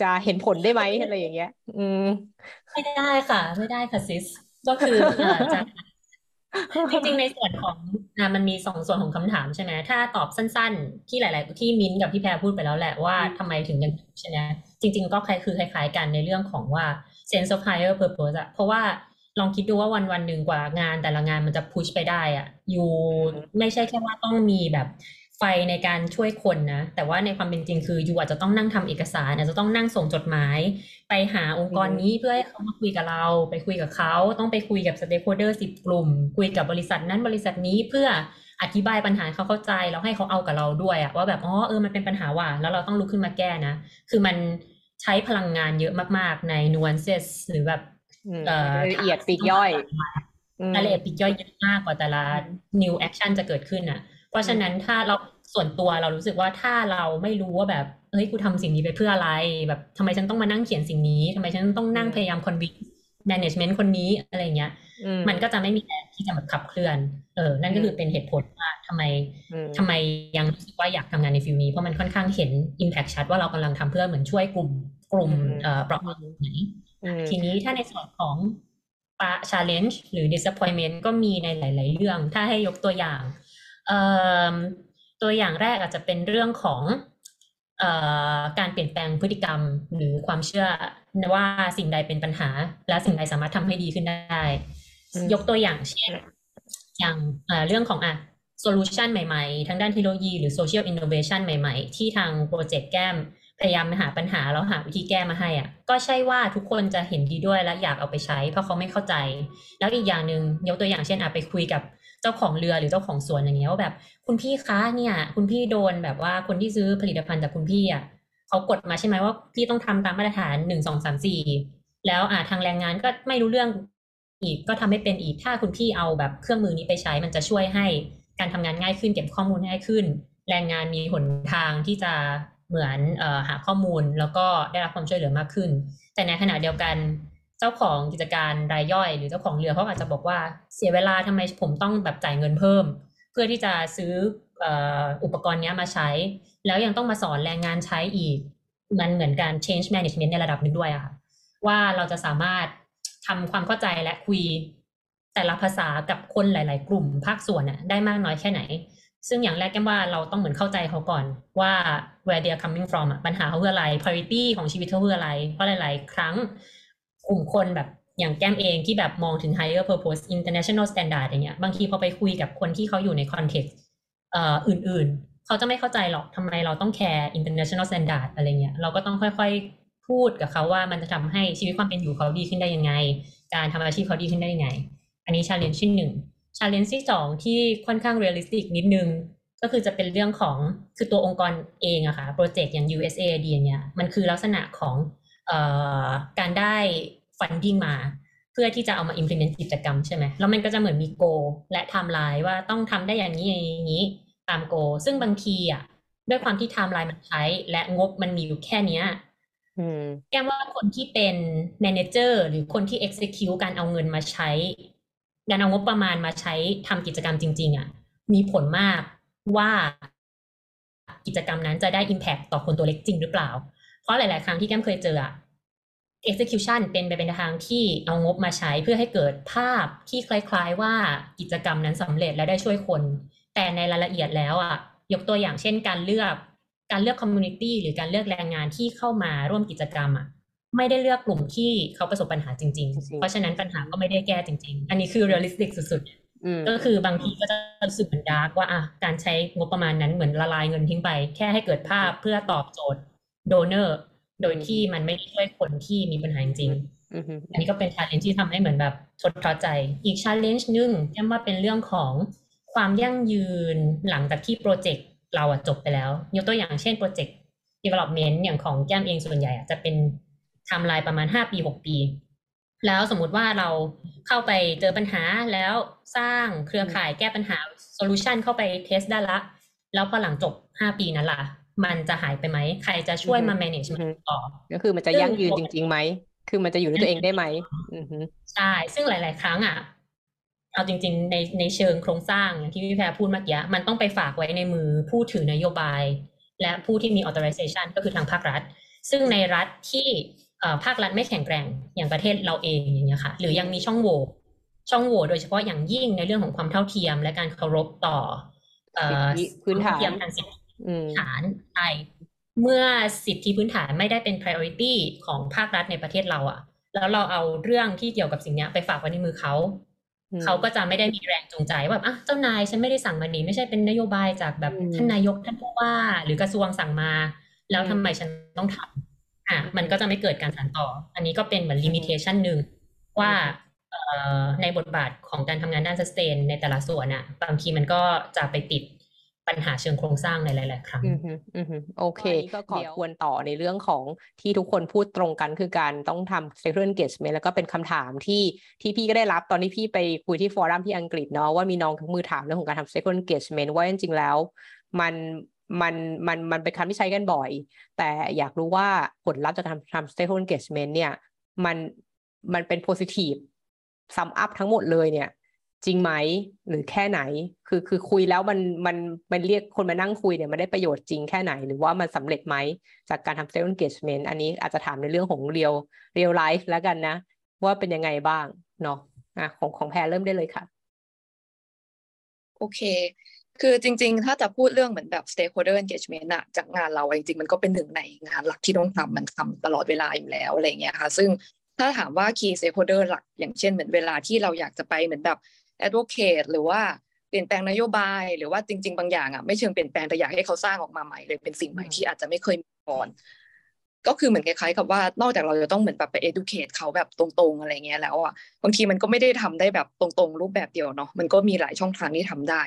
จะเห็นผลได้ไหมอะไรอย่างเงี้ย อืม ไม่ได้ค่ะ ไม่ได้ค่ะซิส ก็คือจะจริงๆในส่วนของอะมันมีสองส่วนของคำถามใช่ไหมถ้าตอบสั้นๆ ที่หลาย ๆ ที่มิ้นท์กับพี่แพรพูดไปแล้วแหละว่าทำไมถึงยังใช่ไหมจริง ๆ ก็คล้ายคือคล้าย ๆ กันในเรื่องของว่า sense of higher purpose อะเพราะว่าลองคิดดูว่าวันวันหนึ่งกว่างานแต่ละงานมันจะ push ไปได้อะ you ไม่ใช่แค่ว่าต้องมีแบบ ไฟในการช่วยคนนะ แต่ว่าในความเป็นจริงคือ you อาจจะต้องนั่งทำเอกสารอาจจะต้องนั่งส่งจดหมาย ไปหาองค์กรนี้เพื่อให้เขามาคุยกับเรา ไปคุยกับเขา ต้องไปคุยกับ stakeholder สิบกลุ่ม คุยกับบริษัทนั้นบริษัทนี้เพื่ออธิบายปัญหาให้เขาเข้าใจแล้วให้เขาเอากับเราด้วยอะว่าแบบอ๋อเออมันเป็นปัญหาว่ะแล้วเราต้องลุกขึ้นมาแก้นะ คือมันใช้พลังงานเยอะมาก ๆ ใน nuances หรือแบบอืมเอ่อรายละเอียดปลีกย่อยอืมรายละเอียดปลีกย่อยเยอะมากกว่าแต่ละ new action จะเกิดขึ้นอะ เพราะฉะนั้นถ้าเราส่วนตัวเรารู้สึกว่าถ้าเราไม่รู้ว่าแบบเฮ้ยกูทำสิ่งนี้ไปเพื่ออะไร แบบทำไมฉันต้องมานั่งเขียนสิ่งนี้ทำไมฉันต้องนั่งอืมพยายาม convince management คนนี้อะไรเงี้ยอืมมันก็จะไม่มีแรงที่จะแบบขับเคลื่อน เออ นั่นก็คือเป็นเหตุผลว่าทำไมอืมทำไมยังรู้สึกว่าอยากทำงานในฟิลนี้ เพราะมันค่อนข้างเห็น impact ชัดว่าเรากำลังทำเพื่อเหมือนช่วยกลุ่มกลุ่มอืมเอ่อเปราะบางไหนอืมทีนี้ถ้าในส่วนของปะ challenge หรือ disappointment ก็มีในหลาย ๆ เรื่อง ถ้าให้ยกตัวอย่างเอ่อ ตัวอย่างแรกอาจจะเป็นเรื่องของเอ่อการเปลี่ยนแปลงพฤติกรรมหรือความเชื่อว่าสิ่งใดเป็นปัญหา และสิ่งใดสามารถทำให้ดีขึ้นได้อืมยกตัวอย่างเช่น อย่างเอ่อเรื่องของอะ solution ใหม่ๆ ทางด้านเทคโนโลยีหรือ social innovation ใหม่ๆ ที่ทางโปรเจกต์แก้มพยายามหาปัญหาแล้วหาวิธีแก้มาให้อะ ก็ใช่ว่าทุกคนจะเห็นดีด้วยและอยากเอาไปใช้ เพราะเขาไม่เข้าใจ แล้วอีกอย่างหนึ่งยกตัวอย่างเช่นอะไปคุยกับ เจ้าของเรือหรือเจ้าของสวนอย่างเงี้ยว่าแบบ คุณพี่คะเนี่ย คุณพี่โดนแบบว่าคนที่ซื้อผลิตภัณฑ์จากคุณพี่อะเขากดมาใช่ไหมว่าพี่ต้องทำตามมาตรฐานหนึ่งสองสามสี่แล้วอะทางแรงงานก็ไม่รู้เรื่องอีกก็ทำให้เป็นอีกถ้าคุณพี่เอาแบบเครื่องมือนี้ไปใช้มันจะช่วยให้การทำงานง่ายขึ้นเก็บข้อมูลง่ายขึ้น แรงงานมีหนทางที่จะเหมือนเอ่อหาข้อมูลแล้วก็ได้รับความช่วยเหลือมากขึ้น แต่ในขณะเดียวกัน เจ้าของกิจการรายย่อย หรือเจ้าของเรือเขาอาจจะบอกว่าเสียเวลาทำไมผมต้องแบบจ่ายเงินเพิ่ม เพื่อที่จะซื้ออ,อุปกรณ์นี้มาใช้ แล้วยังต้องมาสอนแรงงานใช้อีก มันเหมือนการ change management ในระดับหนึ่งด้วยอะค่ะว่าเราจะสามารถทำความเข้าใจและคุยแต่ละภาษากับคนหลาย ๆ กลุ่มภาคส่วนน่ะได้มากน้อยแค่ไหน ซึ่งอย่างแรกแก้มว่าเราต้องเหมือนเข้าใจเขาก่อนว่า where they are coming from ปัญหาเขาคืออะไร priority ของชีวิตเขาคืออะไร เพราะหลาย ๆ ครั้ง กลุ่มคนแบบอย่างแก้มเองที่แบบมองถึง higher purpose international standard อย่างเงี้ยบางทีพอไปคุยกับคนที่เขาอยู่ใน context เอ่ออื่นๆ เขาจะไม่เข้าใจหรอกทำไมเราต้องแคร์ international standard อะไรเงี้ยเราก็ต้องค่อยๆ พูดกับเขาว่ามันจะทำให้ชีวิตความเป็นอยู่เขาดีขึ้นได้ยังไง การทำอาชีพเขาดีขึ้นได้ยังไง อันนี้ challenge ที่หนึ่ง challenge ที่สองที่ค่อนข้าง realistic นิดนึงก็คือจะเป็นเรื่องของคือตัวองค์กรเองอะค่ะโปรเจกต์อย่าง USAID อย่างเงี้ยมันคือลักษณะของออการได้ funding มา เพื่อที่จะเอามา implement กิจกรรมใช่ไหมแล้วมันก็จะเหมือนมี goal และ timeline ว่าต้องทำได้อย่างนี้อย่างนี้ตาม goal ซึ่งบางทีอะด้วยความที่ timeline มันใช้และงบมันมีอยู่แค่เนี้ยอืมแก้มว่าคนที่เป็น manager หรือคนที่ execute การเอาเงินมาใช้ การเอางบประมาณมาใช้ทำกิจกรรมจริง ๆอะ มีผลมากว่ากิจกรรมนั้นจะได้ impact ต่อคนตัวเล็กจริงหรือเปล่า เพราะหลาย ๆ ครั้งที่แก้มเคยเจออะ execution เป็นไปเป็นทางที่เอางบมาใช้เพื่อให้เกิดภาพที่คล้ายๆว่ากิจกรรมนั้นสำเร็จและได้ช่วยคน แต่ในรายละเอียดแล้วอะยกตัวอย่างเช่น การเลือกการเลือก community หรือการเลือกแรงงานที่เข้ามาร่วมกิจกรรมอะไม่ได้เลือกกลุ่มที่เขาประสบปัญหาจริงจริงๆๆเพราะฉะนั้นปัญหาก็ไม่ได้แก้จริง ๆ อันนี้คือ realistic สุดอืมๆก็คือบางทีก็จะรู้สึกเหมือนดาร์กว่าอะการใช้งบประมาณนั้นเหมือนละลายเงินทิ้งไป แค่ให้เกิดภาพเพื่อตอบโจทย์ donor โดยที่มันไม่ได้ช่วยคนที่มีปัญหาจริงๆอืมอันนี้ก็เป็น challenge ที่ทำให้เหมือนแบบทดท้อใจ อีก challenge หนึ่งแก้มว่าเป็นเรื่องของความยั่งยืนหลังจากที่ project เราอะจบไปแล้ว ยกตัวอย่างเช่นโปรเจกต์ development อย่างของแก้มเองส่วนใหญ่อะจะเป็นไทม์ไลน์ประมาณ 5 ปี 6 ปี แล้วสมมุติว่าเราเข้าไปเจอปัญหาแล้วสร้างเครือข่ายแก้ปัญหา solution เข้าไป test ได้ละ แล้วพอหลังจบ 5 ปีนั้นล่ะ มันจะหายไปไหม ใครจะช่วยมา manage มันต่อก็คือมันจะยั่งยืนจริงๆไหม คือมันจะอยู่ด้วยตัวเองได้ไหมอืมฮึใช่ ซึ่งหลาย ๆ ครั้งอะเอาจริง ๆ ในในเชิงโครงสร้างอย่างที่พี่แพรพูดเมื่อกี้มันต้องไปฝากไว้ในมือผู้ถือนโยบาย และผู้ที่มี authorization ก็คือทางภาครัฐ ซึ่งในรัฐที่เอ่อภาครัฐไม่แข็งแกร่งอย่างประเทศเราเองอย่างเงี้ยค่ะ หรือยังมีช่องโหว่ช่องโหว่โดยเฉพาะอย่างยิ่งในเรื่องของความเท่าเทียม และการเคารพต่อเอ่อสิทธิพื้นฐานเทียมทางสิทธิอืม ฐานใช่เมื่อสิทธิพื้นฐานไม่ได้เป็น priority ของภาครัฐในประเทศเราอะแล้วเราเอาเรื่องที่เกี่ยวกับสิ่งเนี้ยไปฝากไว้ในมือเขาอืมเขาก็จะไม่ได้มีแรงจูงใจว่าแบบอะเจ้านายฉันไม่ได้สั่งมานี้ไม่ใช่เป็นนโยบายจากแบบอืมท่านนายกท่านผู้ว่า หรือกระทรวงสั่งมา แล้วอืมทำไมฉันต้องทำอะมันก็จะไม่เกิดการสานต่อ อันนี้ก็เป็นเหมือน limitation หนึ่งว่าเอ่อในบทบาทของการทำงานด้าน sustain ในแต่ละส่วนอะบางทีมันก็จะไปติด ปัญหาเชิงโครงสร้างในหลาย ๆ ครั้งอืมฮึอืมฮึโอเคอันนี้ก็ขอควรต่อในเรื่องของที่ทุกคนพูดตรงกันคือการต้องทำ stakeholder engagement แล้วก็เป็นคำถามที่ที่พี่ก็ได้รับตอนที่พี่ไปคุยที่ฟอรัมที่อังกฤษเนาะว่ามีน้องทั้งมือถามเรื่องของการทำ stakeholder engagement ว่าจริง ๆ แล้ว มันมันมันมันเป็นคำที่ใช้กันบ่อย แต่อยากรู้ว่าผลลัพธ์จากการทำ stakeholder engagement เนี่ยมันมันเป็น positive sum up ทั้งหมดเลยเนี่ย จริงไหมหรือแค่ไหน คือคือคุยแล้วมันมันมันเรียกคนมานั่งคุยเนี่ยมันได้ประโยชน์จริงแค่ไหน หรือว่ามันสำเร็จไหมจากการทำ self engagement อันนี้อาจจะถามในเรื่องของ real real life แล้วกันนะ ว่าเป็นยังไงบ้างเนาะอะของของแพรเริ่มได้เลยค่ะ โอเค คือจริง ๆ ถ้าจะพูดเรื่องเหมือนแบบ stakeholder engagement อะจากงานเราจริงๆ มันก็เป็นหนึ่งในงานหลักที่ต้องทำมันทำตลอดเวลาอยู่แล้วอะไรเงี้ยค่ะ ซึ่งถ้าถามว่า key stakeholder หลัก อย่างเช่นเหมือนเวลาที่เราอยากจะไปเหมือนแบบ advocate หรือว่าเปลี่ยนแปลงนโยบายหรือว่าจริง ๆ บางอย่างอะไม่เชิงเปลี่ยนแปลงแต่อยากให้เขาสร้างออกมาใหม่เลยเป็นสิ่งใหม่อืมที่อาจจะไม่เคยมีก่อน ก็คือเหมือนคล้ายๆกับว่านอกจากเราจะต้องเหมือนแบบไป educate เขาแบบตรงๆอะไรเงี้ยแล้วอะบางทีมันก็ไม่ได้ทำได้แบบตรงๆ รูปแบบเดียวเนาะมันก็มีหลายช่องทางที่ทำได้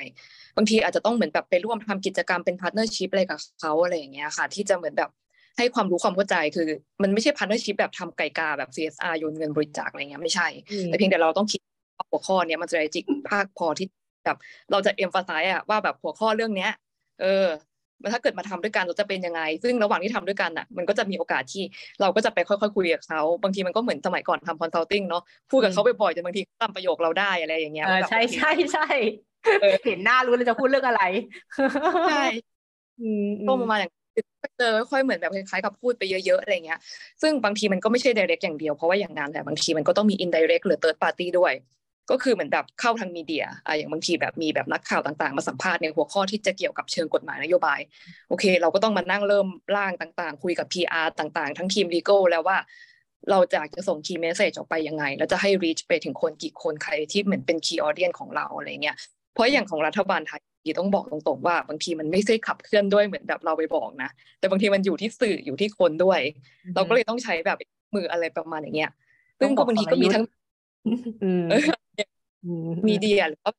บางทีอาจจะต้องเหมือนแบบไปร่วมทำกิจกรรมเป็น partnership อะไรกับเขาอะไรอย่างเงี้ยค่ะ ที่จะเหมือนแบบให้ความรู้ความเข้าใจคือ มันไม่ใช่ partnership แบบทำไก่กาแบบ CSR โยนเงินบริจาคอะไรเงี้ยไม่ใช่ แต่เพียงแต่เราต้องคิดว่า หัวข้อเนี้ยมันจะจิกภาคพอที่แบบเราจะ emphasize อะว่าแบบหัวข้อเรื่องเนี้ย เออมันถ้าเกิดมาทำด้วยกันเราจะเป็นยังไง ซึ่งระหว่างที่ทำด้วยกันอะ มันก็จะมีโอกาสที่เราก็จะไปค่อยๆคุยกับเขา บางทีมันก็เหมือนสมัยก่อนทำ consulting เนาะ พูดกับเขาบ่อยๆจนบางทีตามประโยคเราได้อะไรอย่างเงี้ยเออใช่ใช่ใช่เห็นหน้ารู้เลยจะพูดเรื่องอะไร ใช่อืมอืก็ประมาณอย่างเจอค่อยเหมือนแบบคล้ายๆกับพูดไปเยอะๆอะไรเงี้ย ซึ่งบางทีมันก็ไม่ใช่ direct อย่างเดียว เพราะว่าอย่างนั้นแหละบางทีมันก็ต้องมี indirect หรือ third party ด้วย ก็คือเหมือนแบบเข้าทางมีเดียอะอย่างบางทีแบบมีแบบนักข่าวต่างๆ มาสัมภาษณ์ในหัวข้อที่จะเกี่ยวกับเชิงกฎหมายนโยบาย โอเค เราก็ต้องมานั่งเริ่มร่างต่างๆ คุยกับ PR ต่างๆ ทั้งทีม legal แล้วว่า เราจะจะส่ง key message ออกไปยังไง แล้วจะให้ reach ไปถึงคนกี่คนใครที่เหมือนเป็น key audience ของเราอะไรเงี้ยเพราะอย่างของรัฐบาลไทยต้องบอกตรงๆว่าบางทีมันไม่ใช่ขับเคลื่อนด้วยเหมือนแบบเราไปบอกนะ แต่บางทีมันอยู่ที่สื่ออยู่ที่คนด้วย เราก็เลยต้องใช้แบบมืออะไรประมาณอย่างเงี้ยซึ่งก็บางทีก็มีทั้ง มเอออืม mediaหรือว่า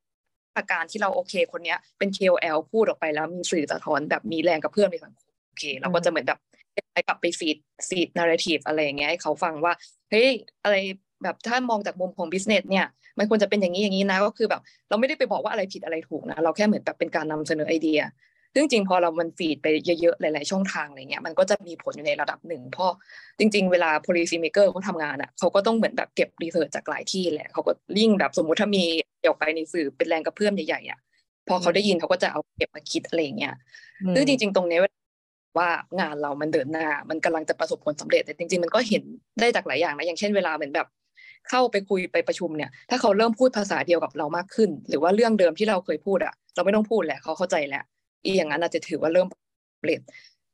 อาการที่เราโอเคคนเนี้ย เป็น KOL พูดออกไปแล้วมีสื่อสะท้อนแบบมีแรงกระเพื่อมในสังคมโอเค เราก็จะเหมือนแบบไปกลับไป feed feed narrative อะไรอย่างเงี้ยให้เขาฟังว่าเฮ้ยอะไรแบบถ้ามองจากมุมของ business เนี่ยมันควรจะเป็นอย่างนี้อย่างนี้นะก็คือแบบ เราไม่ได้ไปบอกว่าอะไรผิดอะไรถูกนะ เราแค่เหมือนแบบเป็นการนำเสนอไอเดีย ซึ่งจริงพอเรามันฟีดไปเยอะๆ หลายๆ ช่องทางอะไรเงี้ยมันก็จะมีผลอยู่ในระดับหนึ่งเพราะจริง ๆ เวลา policy maker เขาทำงานอะเขาก็ต้องเหมือนแบบเก็บรีเสิร์ชจากหลายที่แหละเขาก็ยิ่งแบบสมมุติถ้ามีออกไปในสื่อเป็นแรงกระเพื่อมใหญ่ๆอะพอเขาได้ยินเขาก็จะเอาเก็บมาคิดอะไรเงี้ยซึ่งจริง ๆ ตรงเนี้ยว่างานเรามันเดินหน้า มันกำลังจะประสบผลสำเร็จ แต่จริง ๆ มันก็เห็นได้จากหลายอย่างนะ อย่างเช่นเวลาเหมือนแบบ เข้าไปคุยไปประชุมเนี่ย ถ้าเขาเริ่มพูดภาษาเดียวกับเรามากขึ้น หรือว่าเรื่องเดิมที่เราเคยพูดอะเราไม่ต้องพูดแหละเขาเข้าใจแล้ว อีอย่างนั้นอาจจะถือว่าเริ่มสำเร็จ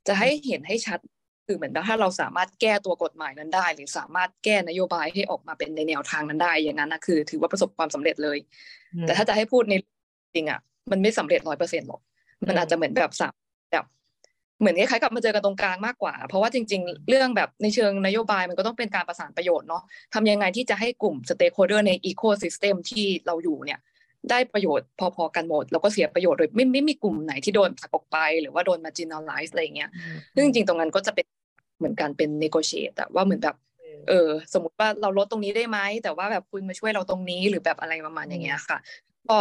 จะให้เห็นให้ชัดคือเหมือนถ้าเราสามารถแก้ตัวกฎหมายนั้นได้ หรือสามารถแก้นโยบายให้ออกมาเป็นในแนวทางนั้นได้ อย่างนั้นนะคือ ถือว่าประสบความสำเร็จเลย แต่ถ้าจะให้พูดในจริงอะ มันไม่สำเร็จร้อยเปอร์เซ็นต์หรอกมันอาจจะเหมือนแบบสามแบบเหมือนคล้ายๆกับมาเจอกันตรงกลางมากกว่า เพราะว่าจริง ๆ เรื่องแบบในเชิงนโยบายมันก็ต้องเป็นการประสานประโยชน์เนาะทำยังไงที่จะให้กลุ่ม stakeholder ใน ecosystem ที่เราอยู่เนี่ย ได้ประโยชน์พอๆกันหมด แล้วก็เสียประโยชน์โดยไม่ไม่มีกลุ่มไหนที่โดนผลักออกไป หรือว่าโดนมาจิน a ลไลซ์อะไรอย่างเงี้ยซึ่งจริงๆตรงนั้นก็จะเป็นเหมือนกันเป็น negotiate อะว่าเหมือนแบบเออสมมติว่าเราลดตรงนี้ได้ไหมแต่ว่าแบบคุณมาช่วยเราตรงนี้หรือแบบอะไรประมาณอย่างเงี้ยค่ะก็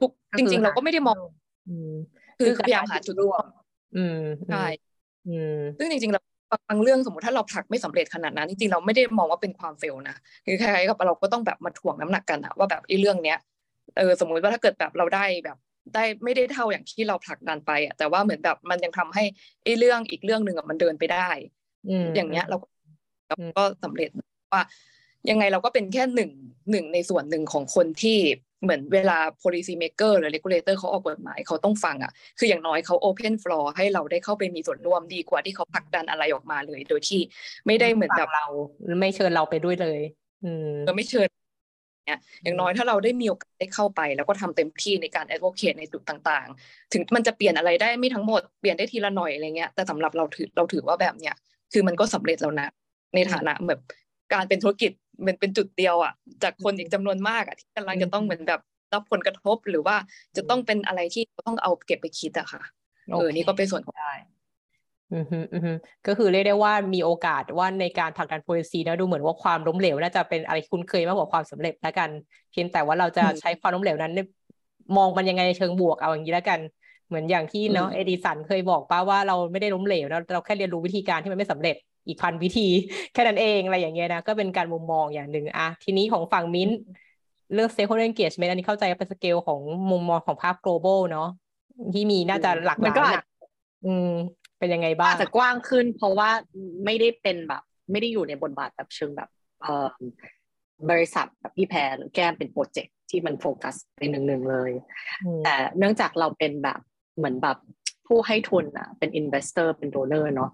ทุกจริง ๆ เราก็ไม่ได้มองอืมคือพยายามหาจุดร่วมอืมใช่อืมซึ่งจริงๆเราบางเรื่องสมมติถ้าเราผลักไม่สำเร็จขนาดนั้นจริงๆเราไม่ได้มองว่าเป็นความเฟลนะคือคล้ายๆกับเราก็ต้องแบบมาถ่วงน้ำหนักกันอะว่าแบบไอ้เรื่องเนี้ย เออสมมุติว่าถ้าเกิดแบบเราได้แบบได้ไม่ได้เท่าอย่างที่เราผลักดันไปอะแต่ว่าเหมือนแบบมันยังทำให้ไอ้เรื่องอีกเรื่องหนึ่งอะมันเดินไปได้อืมอย่างเงี้ยเราก็เราอืมก็สำเร็จว่ายังไงเราก็เป็นแค่หนึ่งหนึ่งในส่วนหนึ่งของคนที่เหมือนเวลา policy maker หรือ regulator เขาออกกฎหมายเขาต้องฟังอะ คืออย่างน้อยเขา open floor ให้เราได้เข้าไปมีส่วนร่วมดีกว่าที่เขาผลักดันอะไรออกมาเลย โดยที่ไม่ได้เหมือนแบบเรา ไม่เชิญเราไปด้วยเลย อืมเออไม่เชิญ เนี่ยอย่างน้อยถ้าเราได้มีโอกาสได้เข้าไป แล้วก็ทำเต็มที่ในการ advocate ในจุดต่างๆ ถึงมันจะเปลี่ยนอะไรได้ไม่ทั้งหมดเปลี่ยนได้ทีละหน่อยอะไรเงี้ยแต่สำหรับเราถือเราถือว่าแบบเนี้ยคือมันก็สำเร็จแล้วนะ ในฐานะแบบการเป็นธุรกิจมันเป็นจุดเดียวอะจากคนอีกจำนวนมากอะที่กำลังจะต้องเหมือนแบบรับผลกระทบหรือว่าจะต้องเป็นอะไรที่ต้องเอาเก็บไปคิดอะค่ะเออนี่ก็เป็นส่วนของได้ อือฮึอือฮึก็คือเรียกได้ว่ามีโอกาสว่าในการผลักดัน policy นะดูเหมือนว่าความล้มเหลวน่าจะเป็นอะไรคุ้นเคยมากกว่าความสำเร็จแล้วกัน เพียงแต่ว่าเราจะอืมใช้ความล้มเหลวนั้นเนี่ยมองมันยังไงในเชิงบวกเอาอย่างนี้แล้วกัน เหมือนอย่างที่เนาะอืมเอดิสันเคยบอกป้าว่าเราไม่ได้ล้มเหลวนะเราแค่เรียนรู้วิธีการที่มันไม่สำเร็จอีกพันวิธีแค่นั้นเองอะไรอย่างเงี้ยนะก็เป็นการมุมมองอย่างหนึ่งอะทีนี้ของฝั่งมิ้นท์เรื่อง stakeholder engagement อันนี้เข้าใจว่าเป็นสเกลของมุมมองของภาพ global เนาะที่มีน่าจะหลากหมันลายก็แหละอืม เป็นยังไงบ้างอาจจะกว้างขึ้น เพราะว่าไม่ได้เป็นแบบ ไม่ได้อยู่ในบทบาทแบบเชิงแบบเอ่อบริษัทแบบพี่แพรหรือแก้มเป็น project ที่มันโฟกัสไปหนึ่งๆเลยอืมแต่เนื่องจากเราเป็นแบบเหมือนแบบผู้ให้ทุนอะเป็น investor เป็น donor เนาะ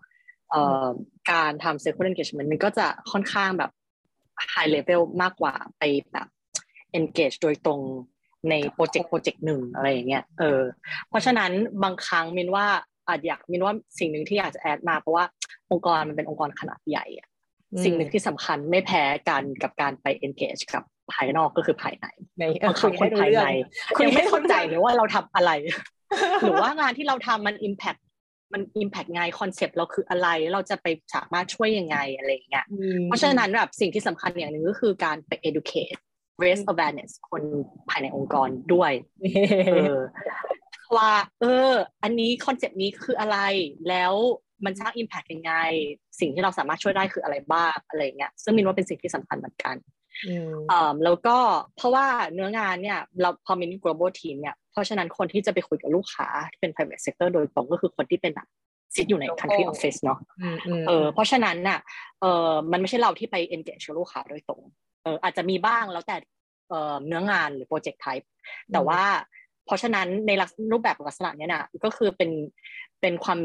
เอ่อการทำ stakeholder engagement มันก็จะค่อนข้างแบบ high level มากกว่าไปแบบ engage โดยตรงในโปรเจกต์โปรเจกต์หนึ่งอะไรอย่างเงี้ย เออ เพราะฉะนั้นบางครั้งมินว่า อาจอยากมินว่าสิ่งหนึ่งที่อยากจะแอดมาเพราะว่าองค์กรมันเป็นองค์กรขนาดใหญ่อะอืมสิ่งหนึ่งที่สำคัญไม่แพ้กันกับการไป engage กับภายนอกก็คือภายในในเออบางครั้งคุคยนให้รู้ภายเรื่องในคุณยังไม่ไม่เข้าใจรู้เรื่องเลยว่าเราทำอะไร หรือว่างานที่เราทำมัน impact มัน impact ไง concept เราคืออะไรแล้วเราจะไปสามารถช่วยยังไงอะไรอย่างเงี้ยอืมเพราะฉะนั้นแบบสิ่งที่สำคัญอย่างหนึ่งก็คือการไป educate raise awareness คนภายในองค์กรด้วยเออ ว่า เออ อันนี้ concept นี้คืออะไร แล้วมันสร้าง impact ยังไง สิ่งที่เราสามารถช่วยได้คืออะไรบ้างอะไรอย่างเงี้ยซึ่งมินว่าเป็นสิ่งที่สำคัญเหมือนกันอืมอ่าแล้วก็เพราะว่าเนื้องานเนี่ยเราพอมิน global team เนี่ยเพราะฉะนั้นคนที่จะไปคุยกับลูกค้าที่เป็น private sector โดยตรงก็คือคนที่เป็นแบบซิดอยู่ใน Local country office เนาะอืมอืมเออเพราะฉะนั้นน่ะเออมันไม่ใช่เราที่ไป engage กับลูกค้าโดยตรงเอออาจจะมีบ้างแล้วแต่เออเนื้องานหรือ project type แต่ว่า เพราะฉะนั้นในลักษรูปแบบลักษณะเนี้ยน่ะก็คือเป็นเป็นความ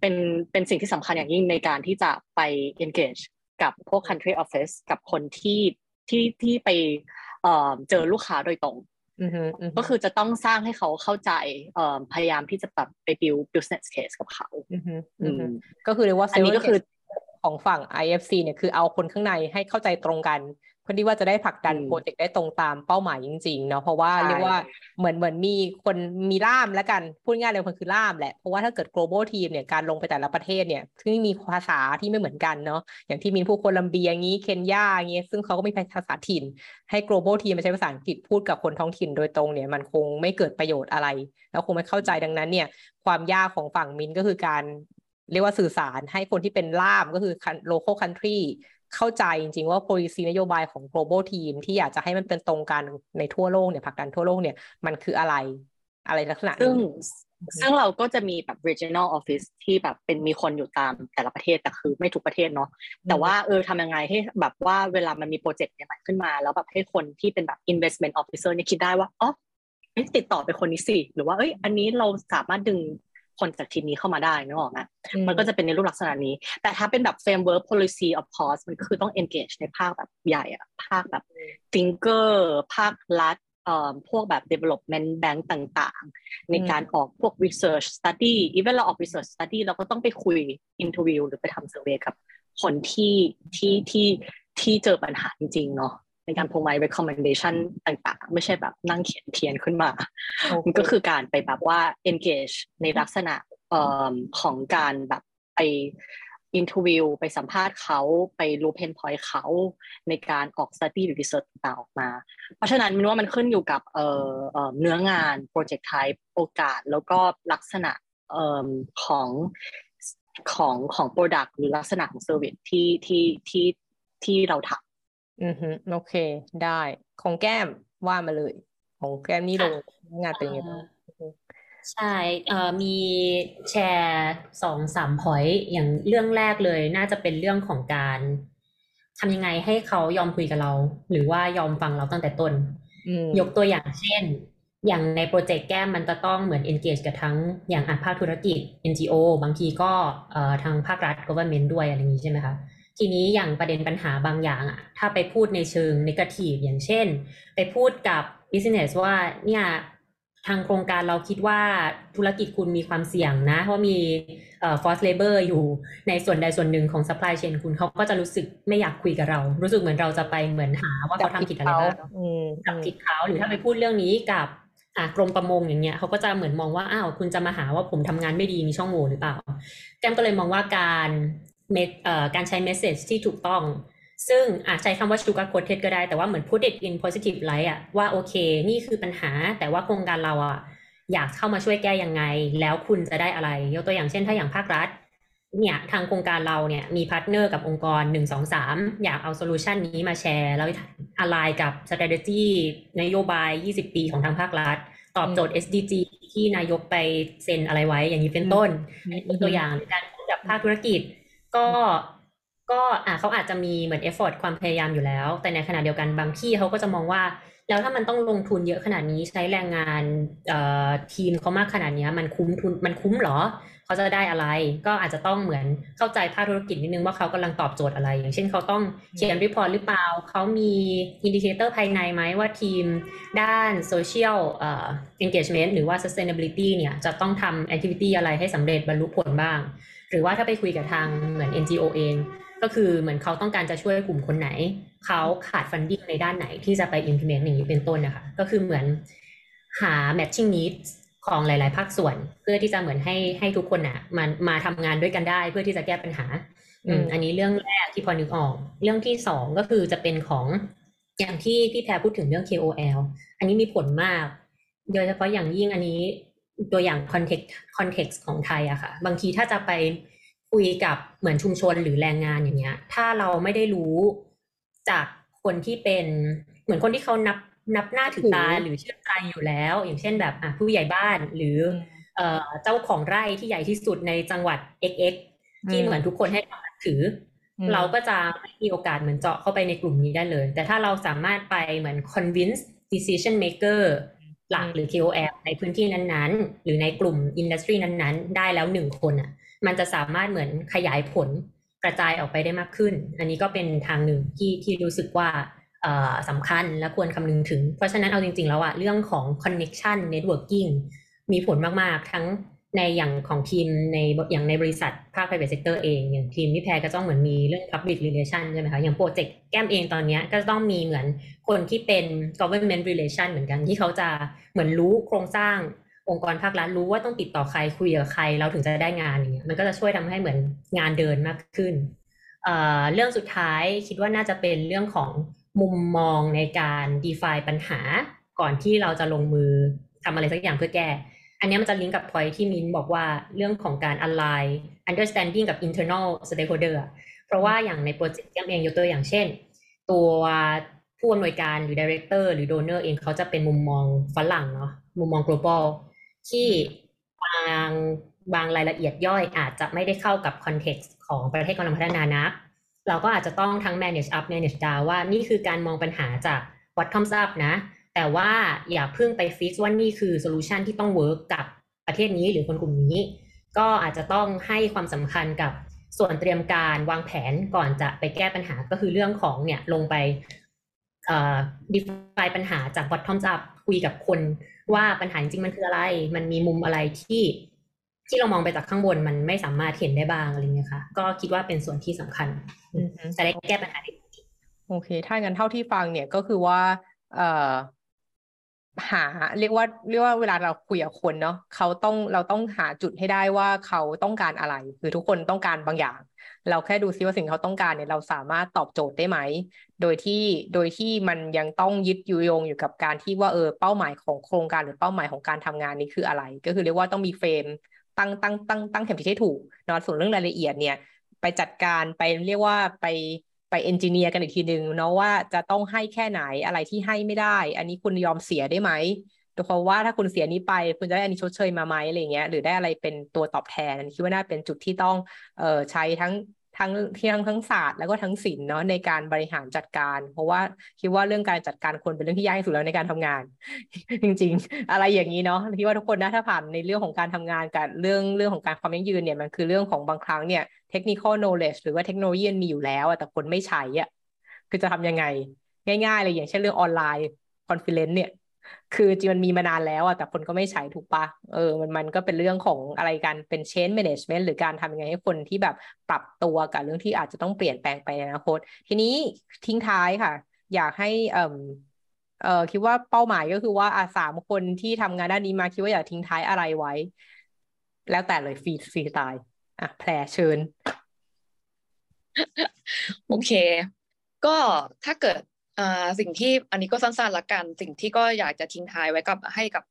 เป็นเป็นสิ่งที่สำคัญอย่างยิ่งในการที่จะไป engage กับพวก country office กับคนที่ที่ที่ไปเอ่อเจอลูกค้าโดยตรงอืมอืมอืมก็คือจะต้องสร้างให้เขาเข้าใจเอ่อพยายามที่จะแบบไป build business case กับเขาอืมอืมอือืมมก็คือเรียกว่าอันนี้ก็คือของฝั่ง IFC เนี่ยคือเอาคนข้างในให้เข้าใจตรงกัน เพื่อที่ว่าจะได้ผลักดันอืมโปรเจกต์ได้ตรงตามเป้าหมายจริงๆเนาะเพราะว่าใช่เรียกว่าเหมือนเหมือนมีคนมีล่ามแล้วกันพูดง่ายเลยมันคือล่ามแหละเพราะว่าถ้าเกิด global team เนี่ยการลงไปแต่ละประเทศเนี่ยซึ่งมีภาษาที่ไม่เหมือนกันเนาะอย่างที่มีผู้โคลัมเบียอย่างนี้เคนยาอย่างเงี้ยซึ่งเขาก็มีภาษาถิ่น ให้ global team มาใช้ภาษาอังกฤษพูดกับคนท้องถิ่นโดยตรงเนี่ยมันคงไม่เกิดประโยชน์อะไร แล้วคงไม่เข้าใจดังนั้นเนี่ยความยากของฝั่งมินก็คือการเรียกว่าสื่อสารให้คนที่เป็นล่ามก็คือ local country เข้าใจจริงๆว่า policy นโยบายของ global team ที่อยากจะให้มันเป็นตรงกันในทั่วโลกเนี่ยผลักดันทั่วโลกเนี่ยมันคืออะไรอะไรลักษณะซึ่งนี้ซึ่งเราก็จะมีแบบ regional office ที่แบบเป็นมีคนอยู่ตามแต่ละประเทศแต่คือไม่ทุกประเทศเนาะแต่ว่าเออทำยังไงให้แบบว่าเวลามันมีโปรเจกต์ใหม่ๆขึ้นมา แล้วแบบให้คนที่เป็นแบบ investment officer เนี่ยคิดได้ว่าอ๋อเอ้ยติดต่อไปคนนี้สิ หรือว่าเอ้ยอันนี้เราสามารถดึง คนจากทีมนี้เข้ามาได้นึกออกไหมอืมมันก็จะเป็นในรูปลักษณะนี้ แต่ถ้าเป็นแบบ framework policy of course มันก็คือต้อง engage ในภาคแบบใหญ่อะภาคแบบ thinker ภาครัฐเอ่อพวกแบบ development bank ต่างๆ ในการออกพวก research study even เราออก research study เราก็ต้องไปคุย interview หรือไปทำ survey กับคนที่ที่ที่ที่เจอปัญหาจริงๆเนาะ ในการ provide recommendation ต่างๆ ไม่ใช่แบบนั่งเขียนเทียนขึ้นมาโอเคมันก็คือการไปแบบว่า engage ในลักษณะเอ่อของการแบบไป interview ไปสัมภาษณ์เขาไปรู้ pain point เขาในการออก study หรือ research ต่างๆออกมา เพราะฉะนั้นมินว่ามันขึ้นอยู่กับเอ่อเอ่อเนื้องาน project type โอกาส แล้วก็ลักษณะเอ่อของของของ product หรือลักษณะของ service ที่ที่ที่ที่เราทำ อือฮึโอเค ได้ ของแก้มว่ามาเลย ของแก้มนี่ลงงานเป็นยังไงบ้างใช่เอ่อมีแชร์สองสามพอยต์อย่างเรื่องแรกเลย น่าจะเป็นเรื่องของการทำยังไงให้เขายอมคุยกับเรา หรือว่ายอมฟังเราตั้งแต่ต้นอืมยกตัวอย่างเช่น อย่างในโปรเจกต์แก้มมันจะต้องเหมือน engage กับทั้งอย่างอาภาคธุรกิจ NGO บางทีก็เอ่อทางภาครัฐ government ด้วยอะไรอย่างนี้ใช่ไหมคะ ทีนี้อย่างประเด็นปัญหาบางอย่างอะถ้าไปพูดในเชิง negative อย่างเช่น ไปพูดกับ business ว่าเนี่ยทางโครงการเราคิดว่าธุรกิจคุณมีความเสี่ยงนะ เพราะมีเอ่อ forced labor อยู่ในส่วนใดส่วนหนึ่งของ supply chain คุณเขาก็จะรู้สึกไม่อยากคุยกับเรา รู้สึกเหมือนเราจะไปเหมือนหาว่าเขาทำผิดอะไรบ้างอืมจับผิดเขาหรือถ้าไปพูดเรื่องนี้กับอ่ากรมประมงอย่างเงี้ยเขาก็จะเหมือนมองว่าอ้าวคุณจะมาหาว่าผมทำงานไม่ดีมีช่องโหว่หรือเปล่า แก้มก็เลยมองว่าการเมสเอ่อ การใช้เมสเซจที่ถูกต้อง ซึ่งอาจใช้คำว่า sugar coated ก็ได้ แต่ว่าเหมือน put it in positive light อะว่าโอเค นี่คือปัญหา แต่ว่าโครงการเราอะอยากเข้ามาช่วยแก้ยังไง แล้วคุณจะได้อะไร ยกตัวอย่างเช่น ถ้าอย่างภาครัฐ เนี่ยทางโครงการเราเนี่ยมี partner กับองค์กรหนึ่งสองสามอยากเอา solution นี้มาแชร์ แล้วอะไรกับ strategy นโยบาย 20 ปีของทางภาครัฐ ตอบโจทย์ SDG ที่นายกไปเซ็นอะไรไว้อย่างนี้เป็นต้นอืมอันนี้ตัวอย่างหรือการพูดกับภาคธุรกิจ ก็ก็อะเขาอาจจะมีเหมือน effort ความพยายามอยู่แล้ว แต่ในขณะเดียวกันบางทีเขาก็จะมองว่า แล้วถ้ามันต้องลงทุนเยอะขนาดนี้ใช้แรงงานเอ่อทีมเขามากขนาดนี้มันคุ้มทุนมันคุ้มหรอเขาจะได้อะไร ก็อาจจะต้องเหมือนเข้าใจภาคธุรกิจนิดนึงว่าเขากำลังตอบโจทย์อะไร อย่างเช่นเขาต้องเขียน report หรือเปล่าเขามี indicator ภายในไหมว่าทีมด้านโซเชียลเอ่อ engagement หรือว่า sustainability เนี่ยจะต้องทำ activity อะไรให้สำเร็จบรรลุผลบ้าง หรือว่าถ้าไปคุยกับทางเหมือน NGO เอง ก็คือเหมือนเขาต้องการจะช่วยกลุ่มคนไหน เขาขาด funding ในด้านไหนที่จะไป implement อย่างนี้เป็นต้นนะคะ ก็คือเหมือนหา matching needs ของหลาย ๆ ภาคส่วน เพื่อที่จะเหมือนให้ให้ทุกคนอะมันมาทำงานด้วยกันได้เพื่อที่จะแก้ปัญหา อืมอืมอันนี้เรื่องแรกที่พอนึกออก เรื่องที่สองก็คือจะเป็นของอย่างที่พี่แพรพูดถึงเรื่อง KOL อันนี้มีผลมาก โดยเฉพาะอย่างยิ่งอันนี้ ตัวอย่าง context context ของไทยอะค่ะ บางทีถ้าจะไปคุยกับเหมือนชุมชนหรือแรงงานอย่างเงี้ย ถ้าเราไม่ได้รู้จากคนที่เป็นเหมือนคนที่เขานับนับหน้าถือตาถือหรือเชื่อใจอยู่แล้ว อย่างเช่นแบบอะผู้ใหญ่บ้านหรือเอ่อเจ้าของไร่ที่ใหญ่ที่สุดในจังหวัด XX ที่อืมเหมือนทุกคนให้ความนับถืออมเราก็จะไม่มีโอกาสเหมือนเจาะเข้าไปในกลุ่มนี้ได้เลย แต่ถ้าเราสามารถไปเหมือน convince decision maker หลักหรือ KOL ในพื้นที่นั้นๆ หรือในกลุ่มอินดัสทรีนั้นๆ ได้แล้วหนึ่งคนอะ มันจะสามารถเหมือนขยายผลกระจายออกไปได้มากขึ้น อันนี้ก็เป็นทางหนึ่งที่ที่รู้สึกว่าเอ่อสำคัญและควรคำนึงถึง เพราะฉะนั้นเอาจริง ๆ แล้วอะเรื่องของ connection networking มีผลมาก ๆ ทั้ง ในอย่างของทีมในอย่างในบริษัทภาค private sector เอง อย่างทีมพี่แพรก็ต้องเหมือนมีเรื่อง public relation ใช่ไหมคะ อย่างโปรเจกต์แก้มเองตอนนี้ก็ต้องมีเหมือนคนที่เป็น government relation เหมือนกันที่เขาจะเหมือนรู้โครงสร้างองค์กรภาครัฐรู้ว่าต้องติดต่อใครคุยกับใครเราถึงจะได้งานอย่างเงี้ยมันก็จะช่วยทำให้เหมือนงานเดินมากขึ้นเอ่อเรื่องสุดท้ายคิดว่าน่าจะเป็นเรื่องของมุมมองในการ define ปัญหาก่อนที่เราจะลงมือทำอะไรสักอย่างเพื่อแก้ อันนี้มันจะลิงก์กับ point ที่มินบอกว่าเรื่องของการ align understanding กับ internal stakeholder เพราะว่าอย่างในโปรเจกต์เองยกตัวอย่างเช่น ตัวผู้อำนวยการหรือ director หรือ donor เองเขาจะเป็นมุมมองฝรั่งเนาะมุมมอง global ที่บางบางรายละเอียดย่อยอาจจะไม่ได้เข้ากับ context ของประเทศกำลังพัฒนานักเราก็อาจจะต้องทั้ง manage up manage down ว่านี่คือการมองปัญหาจาก bottom up นะ แต่ว่าอย่าเพิ่งไป fix ว่านี่คือ solution ที่ต้อง work กับประเทศนี้หรือคนกลุ่มนี้ ก็อาจจะต้องให้ความสำคัญกับส่วนเตรียมการวางแผนก่อนจะไปแก้ปัญหาก็คือเรื่องของเนี่ยลงไปเอ่อ define ปัญหาจาก bottom up คุยกับคนว่าปัญหาจริงๆมันคืออะไร มันมีมุมอะไรที่ที่เรามองไปจากข้างบนมันไม่สามารถเห็นได้บ้างอะไรเงี้ยค่ะ ก็คิดว่าเป็นส่วนที่สำคัญอืมจะได้แก้ปัญหาได้โอเค ถ้างั้นเท่าที่ฟังเนี่ยก็คือว่า เอ่อ หาเรียกว่าเรียกว่าเวลาเราคุยกับคนเนาะเขาต้องเราต้องหาจุดให้ได้ว่าเขาต้องการอะไร คือทุกคนต้องการบางอย่าง เราแค่ดูซิว่าสิ่งที่เขาต้องการเนี่ยเราสามารถตอบโจทย์ได้ไหม โดยที่โดยที่มันยังต้องยึดยู่โยงอยู่กับการที่ว่าเออเป้าหมายของโครงการหรือเป้าหมายของการทำงานนี้คืออะไร ก็คือเรียกว่าต้องมีเฟรมตั้งตั้งตั้งตั้งเข็มทิศให้ถูกเนอะส่วนเรื่องรายละเอียดเนี่ย ไปจัดการไปเรียกว่าไป ไปเอนจิเนียร์กันอีกทีหนึ่งเนาะว่าจะต้องให้แค่ไหนอะไรที่ให้ไม่ได้ อันนี้คุณยอมเสียได้ไหมเพราะว่าถ้าคุณเสียนี้ไป คุณจะได้อันนี้ชดเชยมาไหมอะไรเงี้ย หรือได้อะไรเป็นตัวตอบแทนคิดว่าน่าเป็นจุดที่ต้องเออใช้ทั้ง ทั้งที่ทั้งทั้งศาสตร์แล้วก็ทั้งศิลป์เนาะในการบริหารจัดการ เพราะว่าคิดว่าเรื่องการจัดการคนเป็นเรื่องที่ยากที่สุดแล้วในการทำงาน จริง ๆ อะไรอย่างนี้เนาะคิดว่าทุกคนนะถ้าผ่านในเรื่องของการทำงานกับเรื่องเรื่องของการความยั่งยืนเนี่ยมันคือเรื่องของบางครั้งเนี่ย technical knowledge หรือว่าเทคโนโลยีมีอยู่แล้วแต่คนไม่ใช้อะคือจะทำยังไง ง่าย ๆ เลยอย่างเช่นเรื่อง online conference เนี่ย คือจริงมันมีมานานแล้วอะแต่คนก็ไม่ใช้ถูกปะเออมันมันก็เป็นเรื่องของอะไรกันเป็น change management หรือการทำยังไงให้คนที่แบบปรับตัวกับเรื่องที่อาจจะต้องเปลี่ยนแปลงไปในอนาคต ทีนี้ทิ้งท้ายค่ะ อยากให้เอ่อเอ่อคิดว่าเป้าหมายก็คือว่าอาสามคนที่ทำงานด้านนี้มาคิดว่าอยากทิ้งท้ายอะไรไว้ แล้วแต่เลยฟรีฟรีสไตล์อะแพรเชิญ โอเค ก็ถ้าเกิด สิ่งที่อันนี้ก็สั้นๆละกัน สิ่งที่ก็อยากจะทิ้งท้ายไว้กับให้กับ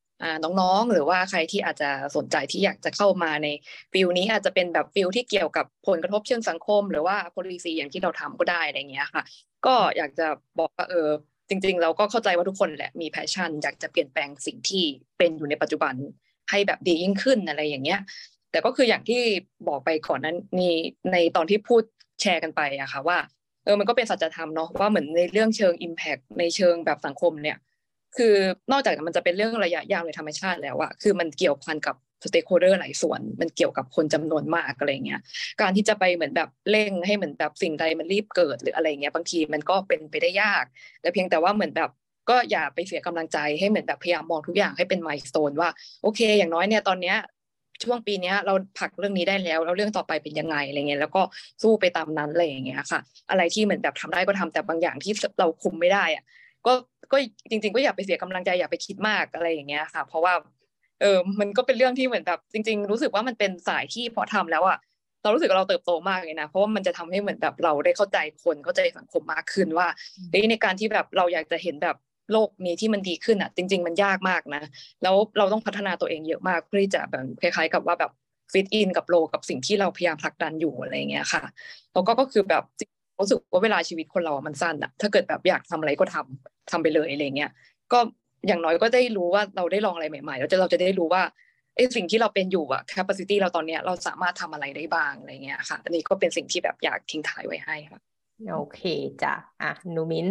น้องๆ หรือว่าใครที่อาจจะสนใจที่อยากจะเข้ามาใน field นี้อาจจะเป็นแบบ field ที่เกี่ยวกับผลกระทบเชิงสังคม หรือว่า policy อย่างที่เราทำก็ได้อะไรเงี้ยค่ะ ก็อยากจะบอกว่าเออจริง ๆ เราก็เข้าใจว่าทุกคนแหละมี passion อยากจะเปลี่ยนแปลงสิ่งที่เป็นอยู่ในปัจจุบันให้แบบดียิ่งขึ้นอะไรอย่างเงี้ย แต่ก็คืออย่างที่บอกไปก่อนนั้นนี่ในตอนที่พูดแชร์กันไปอะค่ะว่า เออมันก็เป็นสัจธรรมเนาะว่าเหมือนในเรื่องเชิง Impact ในเชิงแบบสังคมเนี่ย คือนอกจากมันจะเป็นเรื่องระยะยาวในธรรมชาติแล้วอะคือมันเกี่ยวพันกับ stakeholder หลายส่วน มันเกี่ยวกับคนจำนวนมากอะไรเงี้ยการที่จะไปเหมือนแบบเร่งให้เหมือนแบบสิ่งใดมันรีบเกิดหรืออะไรเงี้ยบางทีมันก็เป็นไปได้ยาก แต่เพียงแต่ว่าเหมือนแบบก็อย่าไปเสียกำลังใจให้เหมือนแบบพยายามมองทุกอย่างให้เป็น milestone ว่าโอเค อย่างน้อยเนี่ยตอนเนี้ย ช่วงปีนี้เราผลักเรื่องนี้ได้แล้วแล้วเรื่องต่อไปเป็นยังไงอะไรเงี้ยแล้วก็สู้ไปตามนั้นอะไรอย่างเงี้ยค่ะ อะไรที่เหมือนแบบทำได้ก็ทำแต่บางอย่างที่เราคุมไม่ได้อะก็ก็จริง ๆ ก็อย่าไปเสียกำลังใจอย่าไปคิดมากอะไรอย่างเงี้ยค่ะ เพราะว่าเออมันก็เป็นเรื่องที่เหมือนแบบจริง ๆ รู้สึกว่ามันเป็นสายที่พอทำแล้วอะเรารู้สึกเราเติบโตมากเลยนะ เพราะว่ามันจะทำให้เหมือนแบบเราได้เข้าใจคนเข้าใจสังคมมากขึ้นว่าในการที่แบบเราอยากจะเห็นแบบ โลกนี้ที่มันดีขึ้นอะ จริง ๆ มันยากมากนะ แล้วเราต้องพัฒนาตัวเองเยอะมากเพื่อที่จะแบบคล้ายๆ กับว่าแบบฟิตอินกับโลกับสิ่งที่เราพยายามผลักดันอยู่อะไรเงี้ยค่ะแล้วก็ก็คือแบบรู้สึกว่าเวลาชีวิตคนเรามันสั้นอะถ้าเกิดแบบอยากทำอะไรก็ทำทำไปเลยอะไรเงี้ยก็อย่างน้อยก็ได้รู้ว่าเราได้ลองอะไรใหม่ๆแล้วจะเราจะได้รู้ว่าไอ้สิ่งที่เราเป็นอยู่อะ capacity เราตอนเนี้ยเราสามารถทำอะไรได้บ้างอะไรเงี้ยค่ะ อันนี้ก็เป็นสิ่งที่แบบอยากทิ้งท้ายไว้ให้ค่ะโอเคจ้ะอะนูมิน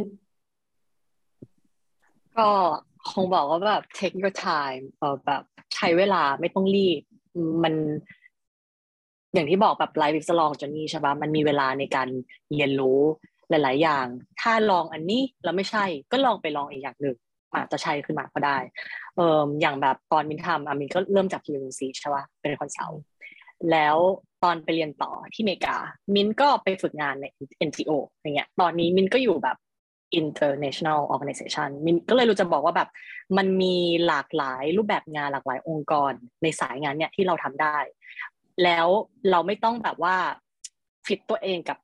ก็คงบอกว่าแบบ take your time แบบใช้เวลาไม่ต้องรีบ มันอย่างที่บอกแบบ life is a long journey ใช่ปะมันมีเวลาในการเรียนรู้หลาย ๆ อย่าง ถ้าลองอันนี้แล้วไม่ใช่ก็ลองไปลองอีกอย่างหนึ่งอาจจะใช่ขึ้นมาก็ได้เอ่ออย่างแบบตอนมินทำอะมินก็เริ่มจาก UNC ใช่ปะเป็น consult แล้วตอนไปเรียนต่อที่อเมริกา มินก็ไปฝึกงานใน NGO อย่างเงี้ย ตอนนี้มินก็อยู่แบบ international organization มินก็เลยรู้จะบอกว่าแบบมันมีหลากหลายรูปแบบงานหลากหลายองค์กรในสายงานเนี่ยที่เราทำได้ แล้วเราไม่ต้องแบบว่าฟิตตัวเองกับ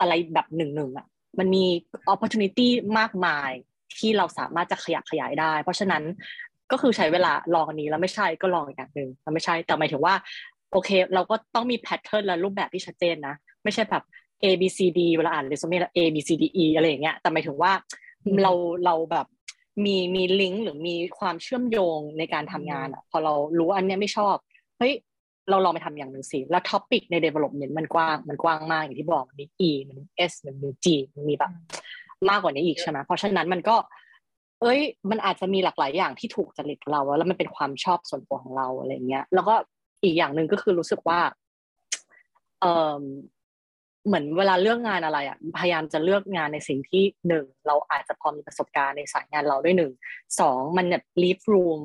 อะไรแบบหนึ่งหนึ่งอะมันมี opportunity มากมายที่เราสามารถจะขยับขยายได้ เพราะฉะนั้นก็คือใช้เวลาลองอันนี้แล้วไม่ใช่ก็ลองอีกอย่างหนึ่งแล้วไม่ใช่แต่หมายถึงว่า โอเค เราก็ต้องมี pattern และรูปแบบที่ชัดเจนนะ ไม่ใช่แบบ A B C D เวลาอ่านเรซูเม่แล้ว A B C D E อะไรอย่างเงี้ยแต่หมายถึงว่าเราเราแบบมีมีลิงก์หรือมีความเชื่อมโยงในการทำงานอะพอเรารู้อันเนี้ยไม่ชอบเฮ้ยเราลองไปทำอย่างหนึ่งสิแล้วท็อปิกใน development มันกว้างมันกว้างมากอย่างที่บอกมันมี E มันมี S มันมี G มันมีแบบมากกว่านี้อีกใช่ไหมเพราะฉะนั้นมันก็ เอ้ย มันอาจจะมีหลากหลายอย่างที่ถูกจริตเรา แล้วมันเป็นความชอบส่วนตัวของเราอะไรเงี้ย แล้วก็อีกอย่างหนึ่งก็คือรู้สึกว่าเออ เหมือนเวลาเลือกงานอะไรอะพยายามจะเลือกงานในสิ่งที่หนึ่งเราอาจจะพอมีประสบการณ์ในสายงานเราด้วยหนึ่งสองมันเนี่ย leave room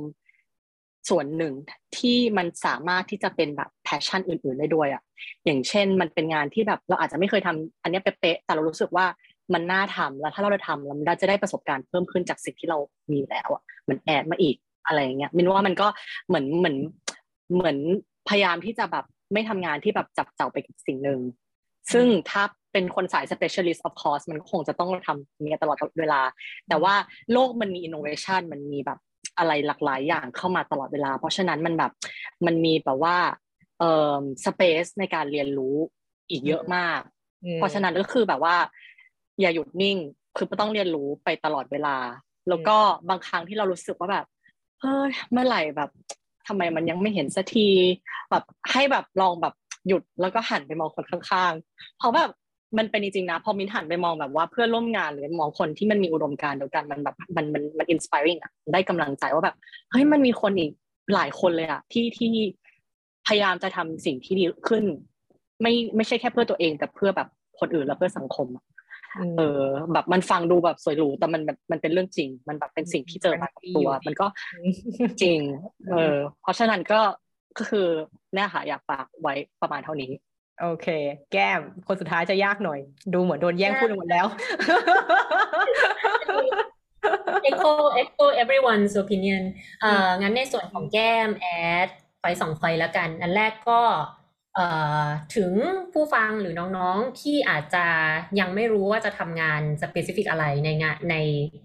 ส่วนหนึ่งที่มันสามารถที่จะเป็นแบบ passion อื่น ๆได้ด้วยอะอย่างเช่นมันเป็นงานที่แบบเราอาจจะไม่เคยทำอันนี้เป๊ะๆแต่เรารู้สึกว่ามันน่าทำแล้วถ้าเราได้ทำเราได้จะได้ประสบการณ์เพิ่มขึ้นจากสิ่งที่เรามีแล้วอะเหมือน add มาอีกอะไรอย่างเงี้ยมินว่ามันก็เหมือนเหมือนเหมือนพยายามที่จะแบบไม่ทำงานที่แบบจับเจ้าไปกับสิ่งหนึ่ง ซึ่งถ้าเป็นคนสาย specialist of course มันคงจะต้องทำเนี้ยตลอดเวลา แต่ว่าโลกมันมี innovation มันมีแบบอะไรหลากหลายอย่างเข้ามาตลอดเวลา เพราะฉะนั้นมันแบบมันมีแบบว่าเอ่อ space ในการเรียนรู้อีกเยอะมาก เพราะฉะนั้นก็คือแบบว่า อย่าหยุดนิ่งคือต้องเรียนรู้ไปตลอดเวลา แล้วก็บางครั้งที่เรารู้สึกว่าแบบเฮ้ยเมื่อไหร่แบบทำไมมันยังไม่เห็นสักทีแบบให้แบบลองแบบ หยุดแล้วก็หันไปมองคนข้างๆ เพราะแบบมันเป็นจริงๆนะ พอมินหันไปมองแบบว่าเพื่อนร่วมงานหรือมองคนที่มันมีอุดมการณ์เดียวกันมันแบบมันมันมันอินสปายริงอะได้กำลังใจว่าแบบเฮ้ยมันมีคนอีกหลายคนเลยอะที่ที่พยายามจะทำสิ่งที่ดีขึ้น ไม่ไม่ใช่แค่เพื่อตัวเองแต่เพื่อแบบคนอื่นและเพื่อสังคมอะเออ แบบมันฟังดูแบบสวยหรูแต่มันแบบมันเป็นเรื่องจริง มันแบบเป็นสิ่งที่เจอมากับตัว มันก็จริง เออ เพราะฉะนั้นก็ ก็คือเนี่ยค่ะอยากฝากไว้ประมาณเท่านี้ โอเค แก้มคนสุดท้ายจะยากหน่อย ดูเหมือนโดนแย่งพูดไปหมดแล้ว echo echo everyone's opinion เอ่องั้นในส่วนของแก้มแอดไฟสองไฟแล้วกัน อันแรกก็เอ่อถึงผู้ฟังหรือน้องๆ ที่อาจจะยังไม่รู้ว่าจะทำงาน specific อะไรในงานใน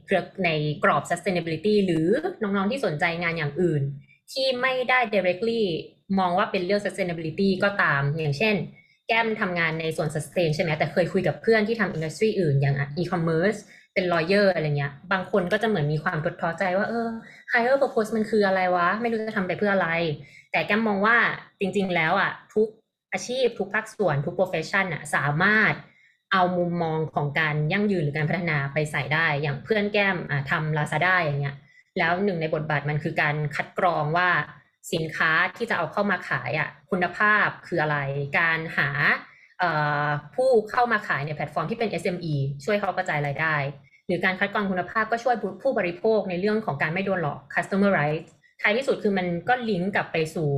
เครือในกรอบ sustainability หรือน้องๆ ที่สนใจงานอย่างอื่น ที่ไม่ได้ directly มองว่าเป็นเรื่อง sustainability ก็ตาม อย่างเช่น แก้มทำงานในส่วน sustain ใช่ไหมแต่เคยคุยกับเพื่อนที่ทำ industry อื่นอย่าง e-commerce เป็น lawyer อะไรเงี้ย บางคนก็จะเหมือนมีความท้อใจว่า เออ higher purpose มันคืออะไรวะ ไม่รู้จะทำไปเพื่ออะไร แต่แก้มมองว่าจริง ๆ แล้วอะทุกอาชีพทุกภาคส่วนทุก profession อะสามารถเอามุมมองของการยั่งยืนหรือการพัฒนาไปใส่ได้ อย่างเพื่อนแก้มทำ Lazada อย่างเงี้ย แล้วหนึ่งในบทบาทมันคือการคัดกรองว่าสินค้าที่จะเอาเข้ามาขายอะคุณภาพคืออะไร การหาผู้เข้ามาขายในแพลตฟอร์มที่เป็น SME ช่วยเขากระจายรายได้ หรือการคัดกรองคุณภาพก็ช่วยผู้บริโภคในเรื่องของการไม่โดนหลอก customer right ท้ายที่สุดคือมันก็ลิงก์กลับไปสู่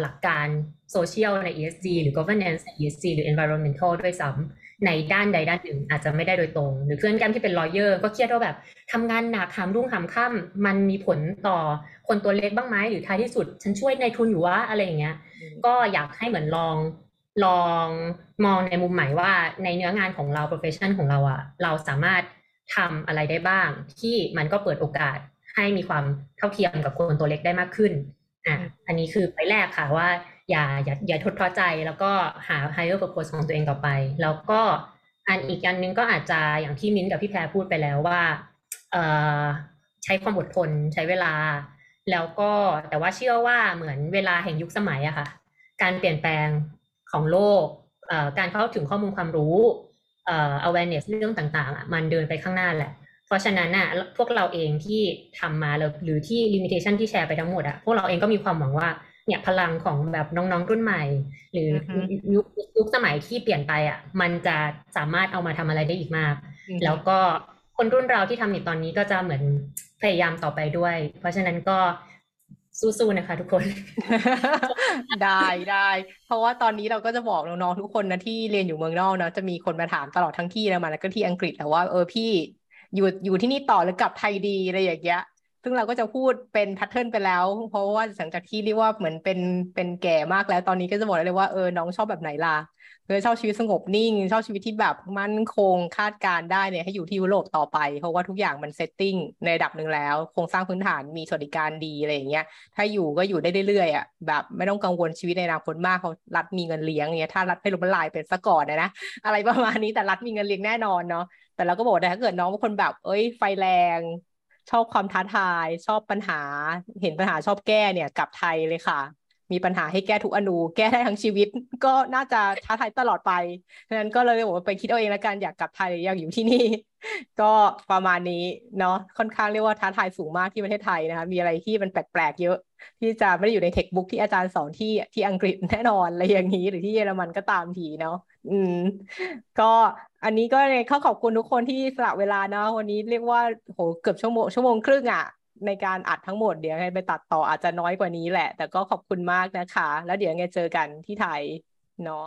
หลักการโซเชียลใน ESG หรือ governance ใน ESG หรือ environmental ด้วยซ้ำ ในด้านใดด้านหนึ่งอาจจะไม่ได้โดยตรง หรือเพื่อนแก้มที่เป็น lawyer ก็เครียดว่าแบบทำงานหนักหามรุ่งหามค่ำมันมีผลต่อคนตัวเล็กบ้างไหมหรือท้ายที่สุด ฉันช่วยในทุนอยู่วะอะไรอย่างเงี้ย ก็อยากให้เหมือนลองลองมองในมุมใหม่ว่าในเนื้องานของเรา profession ของเราอะเราสามารถทำอะไรได้บ้าง ที่มันก็เปิดโอกาสให้มีความเท่าเทียมกับคนตัวเล็กได้มากขึ้นอะอันนี้คือไปแรกค่ะว่า อย่าอย่าอย่าทดท้อใจแล้วก็หา higher purpose ของตัวเองต่อไป แล้วก็อันอีกอันนึงก็อาจจะอย่างที่มิ้นกับพี่แพรพูดไปแล้วว่าเออใช้ความอดทนใช้เวลา แล้วก็แต่ว่าเชื่อว่าเหมือนเวลาแห่งยุคสมัยอะค่ะ การเปลี่ยนแปลงของโลกการเข้าถึงข้อมูลความรู้ awareness เรื่องต่างๆ มันเดินไปข้างหน้าแหละ เพราะฉะนั้นอะพวกเราเองที่ทำมาหรือที่ limitation ที่แชร์ไปทั้งหมดอะพวกเราเองก็มีความหวังว่า เนี่ยพลังของแบบน้องๆรุ่นใหม่ หรือยุคยุคสมัยที่เปลี่ยนไปอะ มันจะสามารถเอามาทำอะไรได้อีกมาก แล้วก็คนรุ่นเราที่ทำอยู่ตอนนี้ก็จะเหมือนพยายามต่อไปด้วย เพราะฉะนั้นก็สู้ๆนะคะทุกคน ได้ได้ เพราะว่าตอนนี้เราก็จะบอกน้องๆทุกคนนะที่เรียนอยู่เมืองนอกนะจะมีคนมาถามตลอดทั้งที่แล้วมาแล้วก็ที่อังกฤษแต่ว่าเออพี่อยู่อยู่ที่นี่ต่อหรือกลับไทยดีอะไรอย่างเงี้ย ซึ่งเราก็จะพูดเป็น pattern ไปแล้ว เพราะว่าหลังจากที่เรียกว่าเหมือนเป็นเป็นแก่มากแล้ว ตอนนี้ก็จะบอกเลยว่าเออน้องชอบแบบไหนล่ะเออชอบชีวิตสงบนิ่ง ชอบชีวิตที่แบบมั่นคงคาดการณ์ได้เนี่ยให้อยู่ที่ยุโรปต่อไป เพราะว่าทุกอย่างมัน settingในระดับหนึ่งแล้ว โครงสร้างพื้นฐานมีสวัสดิการดีอะไรอย่างเงี้ยถ้าอยู่ก็อยู่ได้เรื่อยๆอะแบบไม่ต้องกังวลชีวิตในอนาคตมากเขารัฐมีเงินเลี้ยงเงี้ยถ้ารัฐให้ล้มละลายเป็นซะก่อนนะนะอะไรประมาณนี้แต่รัฐมีเงินเลี้ยงแน่นอนเนาะแต่เราก็บอกถ้าเกิดน้องเป็นคนแบบ เอ้ย ไฟแรง ชอบความท้าทาย ชอบปัญหา เห็นปัญหาชอบแก้เนี่ยกลับไทยเลยค่ะ มีปัญหาให้แก้ทุกอนู แก้ได้ทั้งชีวิต ก็น่าจะท้าทายตลอดไปฉะนั้นก็เลยบอกว่าไปคิดเอาเองแล้วกันอยากกลับไทยอยากอยู่ที่นี่ ก็ประมาณนี้เนาะค่อนข้างเรียกว่าท้าทายสูงมากที่ประเทศไทยนะคะมีอะไรที่มันแปลกๆเยอะ ที่จะไม่ได้อยู่ในเทคบุ๊กที่อาจารย์สอนที่ที่อังกฤษแน่นอนอะไรอย่างนี้ หรือที่เยอรมันก็ตามทีเนาะอืม ก็อันนี้ก็เขาขอบคุณทุกคนที่สละเวลาเนาะวันนี้เรียกว่าโหเกือบชั่วโมงชั่วโมงครึ่งอะ่ะในการอัดทั้งหมดเดี๋ยวไงไปตัดต่ออาจจะน้อยกว่านี้แหละ แต่ก็ขอบคุณมากนะคะ แล้วเดี๋ยวไงเจอกันที่ไทยเนาะ